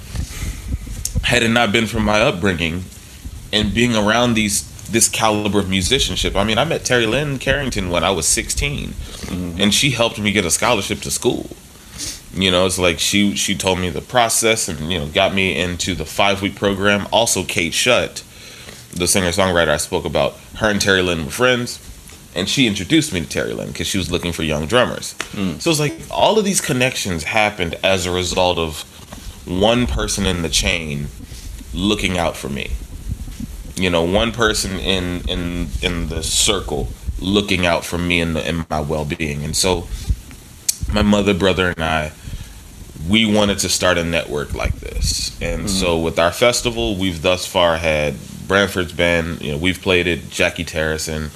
had it not been for my upbringing and being around these this caliber of musicianship. I mean, I met Terri Lyne Carrington when I was 16, mm-hmm. and she helped me get a scholarship to school. You know, it's like she she told me the process and you know got me into the five week program. Also, Kate Schutt, the singer songwriter I spoke about, her and Terri Lyne were friends, and she introduced me to Terri Lyne because she was looking for young drummers. Mm. So it's like all of these connections happened as a result of one person in the chain looking out for me. You know one person in in in the circle looking out for me and, and my well-being. And so my mother brother and i we wanted to start a network like this. And mm-hmm. so with our festival we've thus far had branford's band you know we've played it jackie Terrasson,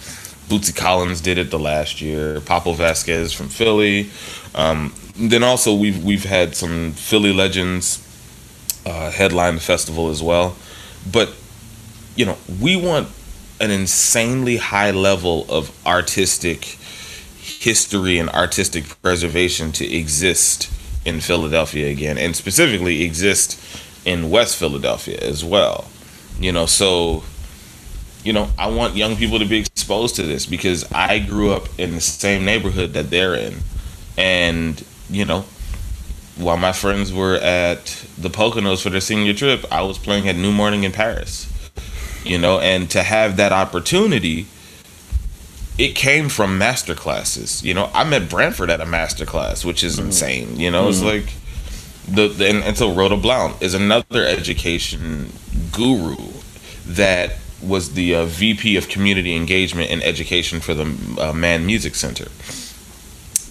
bootsy collins did it the last year. Papo vasquez from philly. Um, then also we've we've had some philly legends uh, headline the festival as well but you know, we want an insanely high level of artistic history and artistic preservation to exist in Philadelphia again, and specifically exist in West Philadelphia as well. You know, so you know, I want young people to be exposed to this because I grew up in the same neighborhood that they're in. And, you know, while my friends were at the Poconos for their senior trip, I was playing at New Morning in Paris you know, and to have that opportunity, it came from master classes. You know, I met Branford at a master class, which is mm. insane. You know, mm. it's like the, the and, and so Rhoda Blount is another education guru that was the uh, VP of Community Engagement and Education for the uh, Mann Music Center.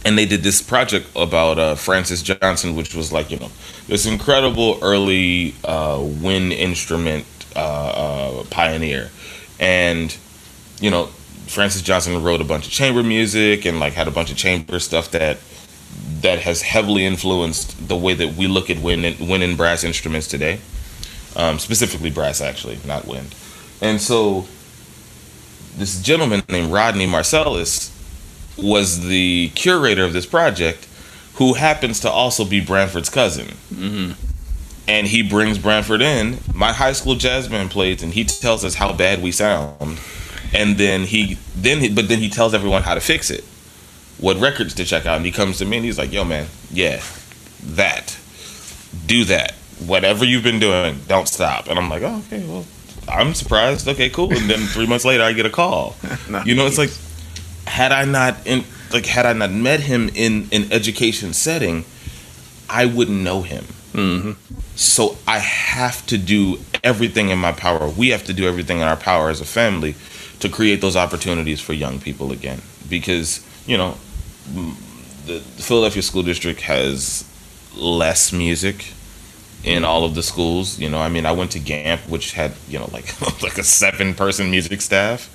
And they did this project about uh, Francis Johnson, which was like, you know, this incredible early uh, wind instrument uh, uh, pioneer, and you know Francis Johnson wrote a bunch of chamber music and like had a bunch of chamber stuff that that has heavily influenced the way that we look at wind and, wind and brass instruments today, um, specifically brass actually, not wind. And so this gentleman named Rodney Marsalis was the curator of this project, who happens to also be Branford's cousin. Mm-hmm and he brings Branford in. My high school jazz band plays, and he tells us how bad we sound, and then he then he, but then he tells everyone how to fix it, what records to check out, and he comes to me and he's like, "Yo, man, yeah, that, do that, whatever you've been doing, don't stop." And I'm like, "Oh, okay, well." I'm surprised. Okay, cool. And then three months later, I get a call. nice. You know, it's like, had I not in like had I not met him in an education setting, I wouldn't know him. Mm-hmm. So I have to do everything in my power. We have to do everything in our power as a family to create those opportunities for young people again. Because, you know, the Philadelphia School District has less music in all of the schools. You know, I mean, I went to GAMP, which had you know like like a seven person music staff.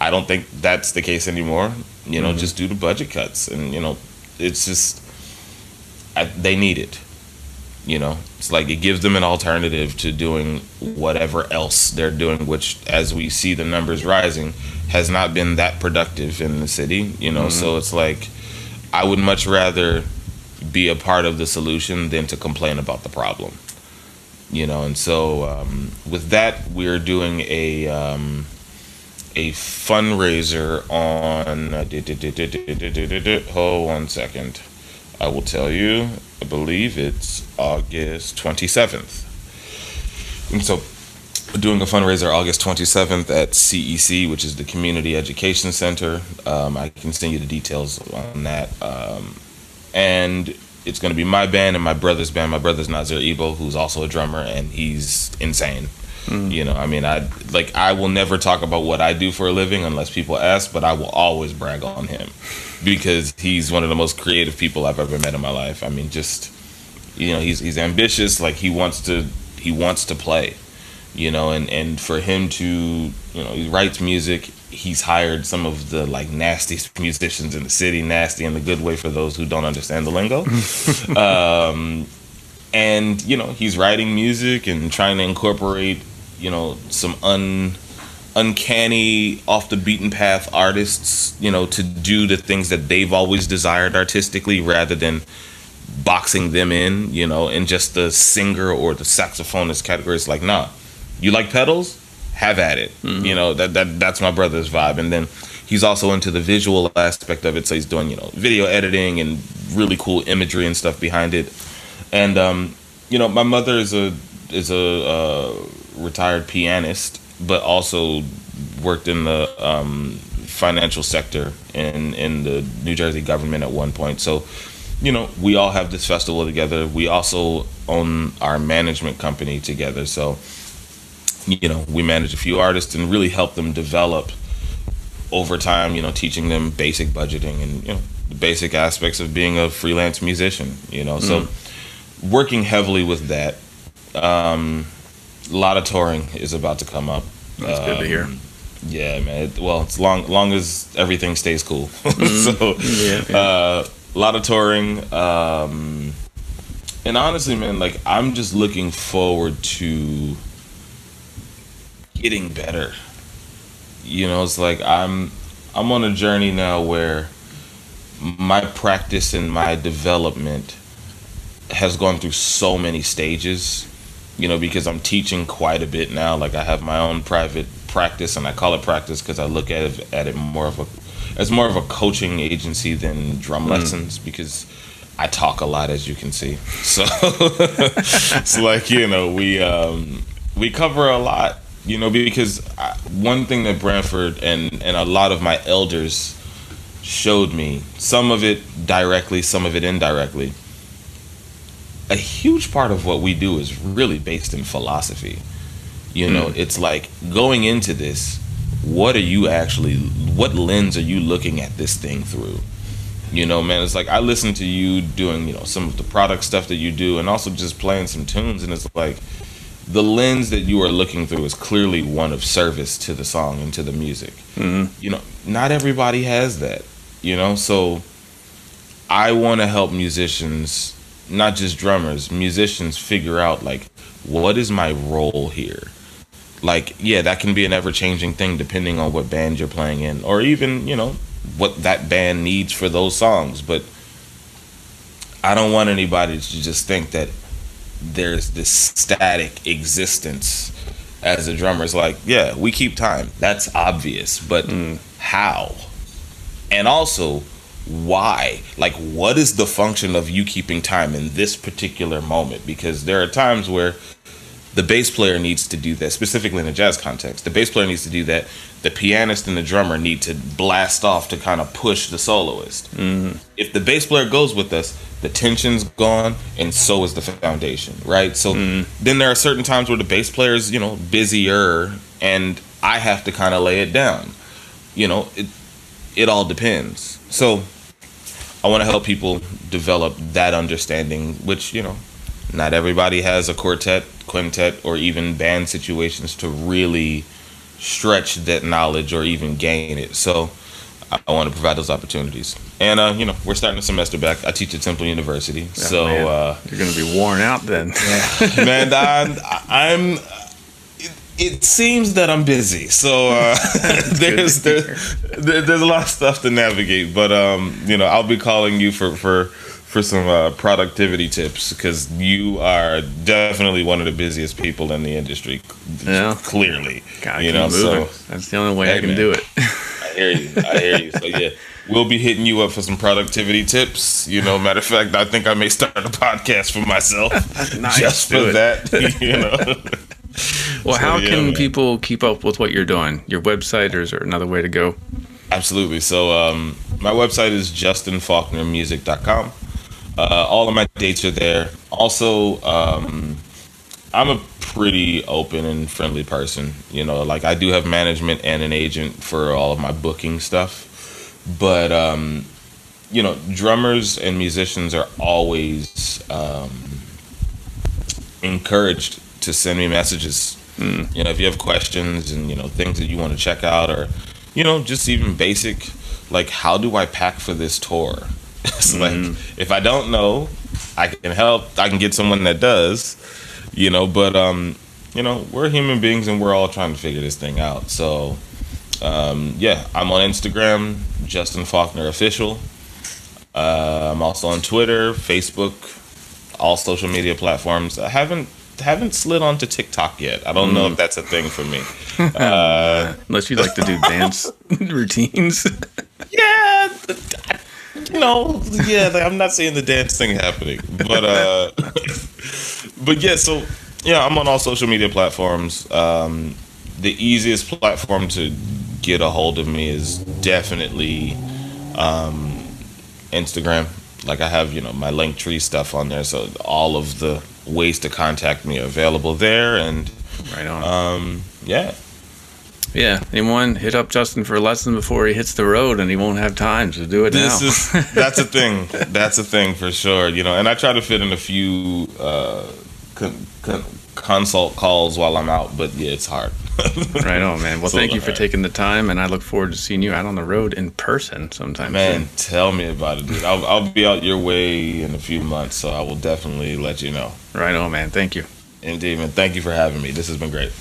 I don't think that's the case anymore. You know, mm-hmm. just due to budget cuts, and you know, it's just I, they need it. You know, it's like it gives them an alternative to doing whatever else they're doing, which, as we see the numbers rising, has not been that productive in the city. You know, mm-hmm. so it's like I would much rather be a part of the solution than to complain about the problem. You know, and so um, with that, we're doing a um, a fundraiser on. Hold one second. I will tell you. I believe it's August 27th. And so, doing a fundraiser August 27th at CEC, which is the Community Education Center. Um, I can send you the details on that. Um, and it's going to be my band and my brother's band. My brother's Nazir Ebo, who's also a drummer, and he's insane. Mm. You know, I mean, I like I will never talk about what I do for a living unless people ask, but I will always brag on him because he's one of the most creative people I've ever met in my life. I mean, just you know, he's he's ambitious. Like he wants to he wants to play. You know, and and for him to you know he writes music. He's hired some of the like nastiest musicians in the city, nasty in the good way for those who don't understand the lingo. um, and you know he's writing music and trying to incorporate you know some un uncanny off the beaten path artists you know to do the things that they've always desired artistically rather than boxing them in you know in just the singer or the saxophonist category. It's like nah you like pedals? Have at it. Mm-hmm. you know that, that that's my brother's vibe. And then he's also into the visual aspect of it. So he's doing you know video editing and really cool imagery and stuff behind it. And um you know my mother is a is a uh, retired pianist, but also worked in the um, financial sector in in the New Jersey government at one point. So, you know, we all have this festival together. We also own our management company together. So, you know, we manage a few artists and really help them develop over time. You know, teaching them basic budgeting and you know the basic aspects of being a freelance musician. You know, so mm. working heavily with that. Um, a lot of touring is about to come up. That's um, good to hear. Um, yeah, man. It, well, it's long long as everything stays cool. Mm-hmm. so, yeah. Uh, a lot of touring. Um, and honestly, man, like I'm just looking forward to getting better. You know, it's like I'm I'm on a journey now where my practice and my development has gone through so many stages you know, because I'm teaching quite a bit now. Like I have my own private practice, and I call it practice because I look at it, at it more of a as more of a coaching agency than drum mm. lessons because I talk a lot, as you can see. So it's like you know we um, we cover a lot, you know, because I, one thing that Branford and and a lot of my elders showed me, some of it directly, some of it indirectly a huge part of what we do is really based in philosophy. You know, mm. it's like going into this, what are you actually, what lens are you looking at this thing through? You know, man, it's like I listen to you doing, you know, some of the product stuff that you do and also just playing some tunes, and it's like the lens that you are looking through is clearly one of service to the song and to the music. Mm-hmm. You know, not everybody has that, you know, so I want to help musicians not just drummers, musicians figure out like what is my role here? Like, yeah, that can be an ever changing thing depending on what band you're playing in, or even, you know, what that band needs for those songs. But I don't want anybody to just think that there's this static existence as a drummer. It's like, yeah, we keep time. That's obvious. But mm. how? And also, why? Like what is the function of you keeping time in this particular moment? Because there are times where the bass player needs to do that specifically in a jazz context. The bass player needs to do that. The pianist and the drummer need to blast off to kind of push the soloist. Mm-hmm. if the bass player goes with us the tension's gone and so is the foundation right? So mm-hmm. then there are certain times where the bass player is you know busier and i have to kind of lay it down. You know it it all depends so I want to help people develop that understanding, which you know Not everybody has a quartet, quintet, or even band situations to really stretch that knowledge or even gain it. So I want to provide those opportunities. And uh, you know, we're starting the semester back. I teach at Temple University, Yeah, so uh, you're going to be worn out then. man, I'm, I'm it, seems that I'm busy. So uh, there's there's there, there's a lot of stuff to navigate, but um, you know, I'll be calling you for for for some uh, productivity tips because you are definitely one of the busiest people in the industry. Yeah. clearly, you know. moving. So That's the only way Hey, I can man. do it. I hear you. I hear you. So yeah, we'll be hitting you up for some productivity tips. You know, matter of fact, I think I may start a podcast for myself Nice. just for it. that. You know. Well, So, how yeah, can man. people keep up with what you're doing? Your website, or is there another way to go? Absolutely. So um, my website is justinfaulknermusic.com. Uh, all of my dates are there. Also, um, I'm a pretty open and friendly person. You know, like I do have management and an agent for all of my booking stuff. But, um, you know, drummers and musicians are always um, encouraged to send me messages. You know, if you have questions and, you know, things that you want to check out or, you know, just even basic, like, how do I pack for this tour? it's like, if I don't know, I can help. I can get someone that does, you know, but, um, you know, we're human beings and we're all trying to figure this thing out. So, um, yeah, I'm on Instagram, Justin Faulkner Official. Uh, I'm also on Twitter, Facebook, all social media platforms. I haven't haven't slid onto TikTok yet. I don't know if that's a thing for me. Uh, Unless you like to do dance routines. yeah, you know, yeah. like, I'm not seeing the dance thing happening, but uh, but yeah. So yeah, I'm on all social media platforms. Um, the easiest platform to get a hold of me is definitely um, Instagram. Like I have, you know, my link tree stuff on there, so all of the ways to contact me are available there. And right on. um, yeah, yeah. Anyone hit up Justin for a lesson before he hits the road, and he won't have time to do it this now. is that's a thing. That's a thing for sure. You know, and I try to fit in a few uh, con- con- consult calls while I'm out, but yeah, it's hard. right on, man. Well, So, thank you for uh, taking the time, and I look forward to seeing you out on the road in person sometime. Man, soon. tell me about it, dude. I'll, I'll be out your way in a few months, so I will definitely let you know. right on, man. Thank you. Indeed, man. Thank you for having me. This has been great.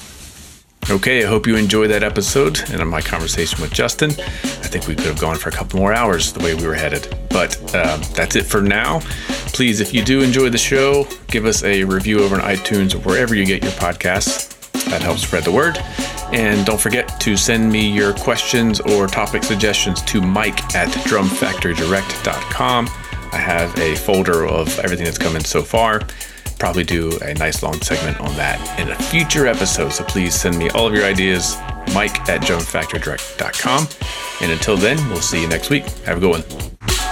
Okay, I hope you enjoyed that episode and my conversation with Justin. I think we could have gone for a couple more hours the way we were headed. But um, that's it for now. Please, if you do enjoy the show, give us a review over on iTunes or wherever you get your podcasts. That helps spread the word. And don't forget to send me your questions or topic suggestions to mike at drumfactorydirect.com. I have a folder of everything that's come in so far probably do a nice long segment on that in a future episode. So please send me all of your ideas, mike at drumfactorydirect.com. And until then, we'll see you next week. Have a good one.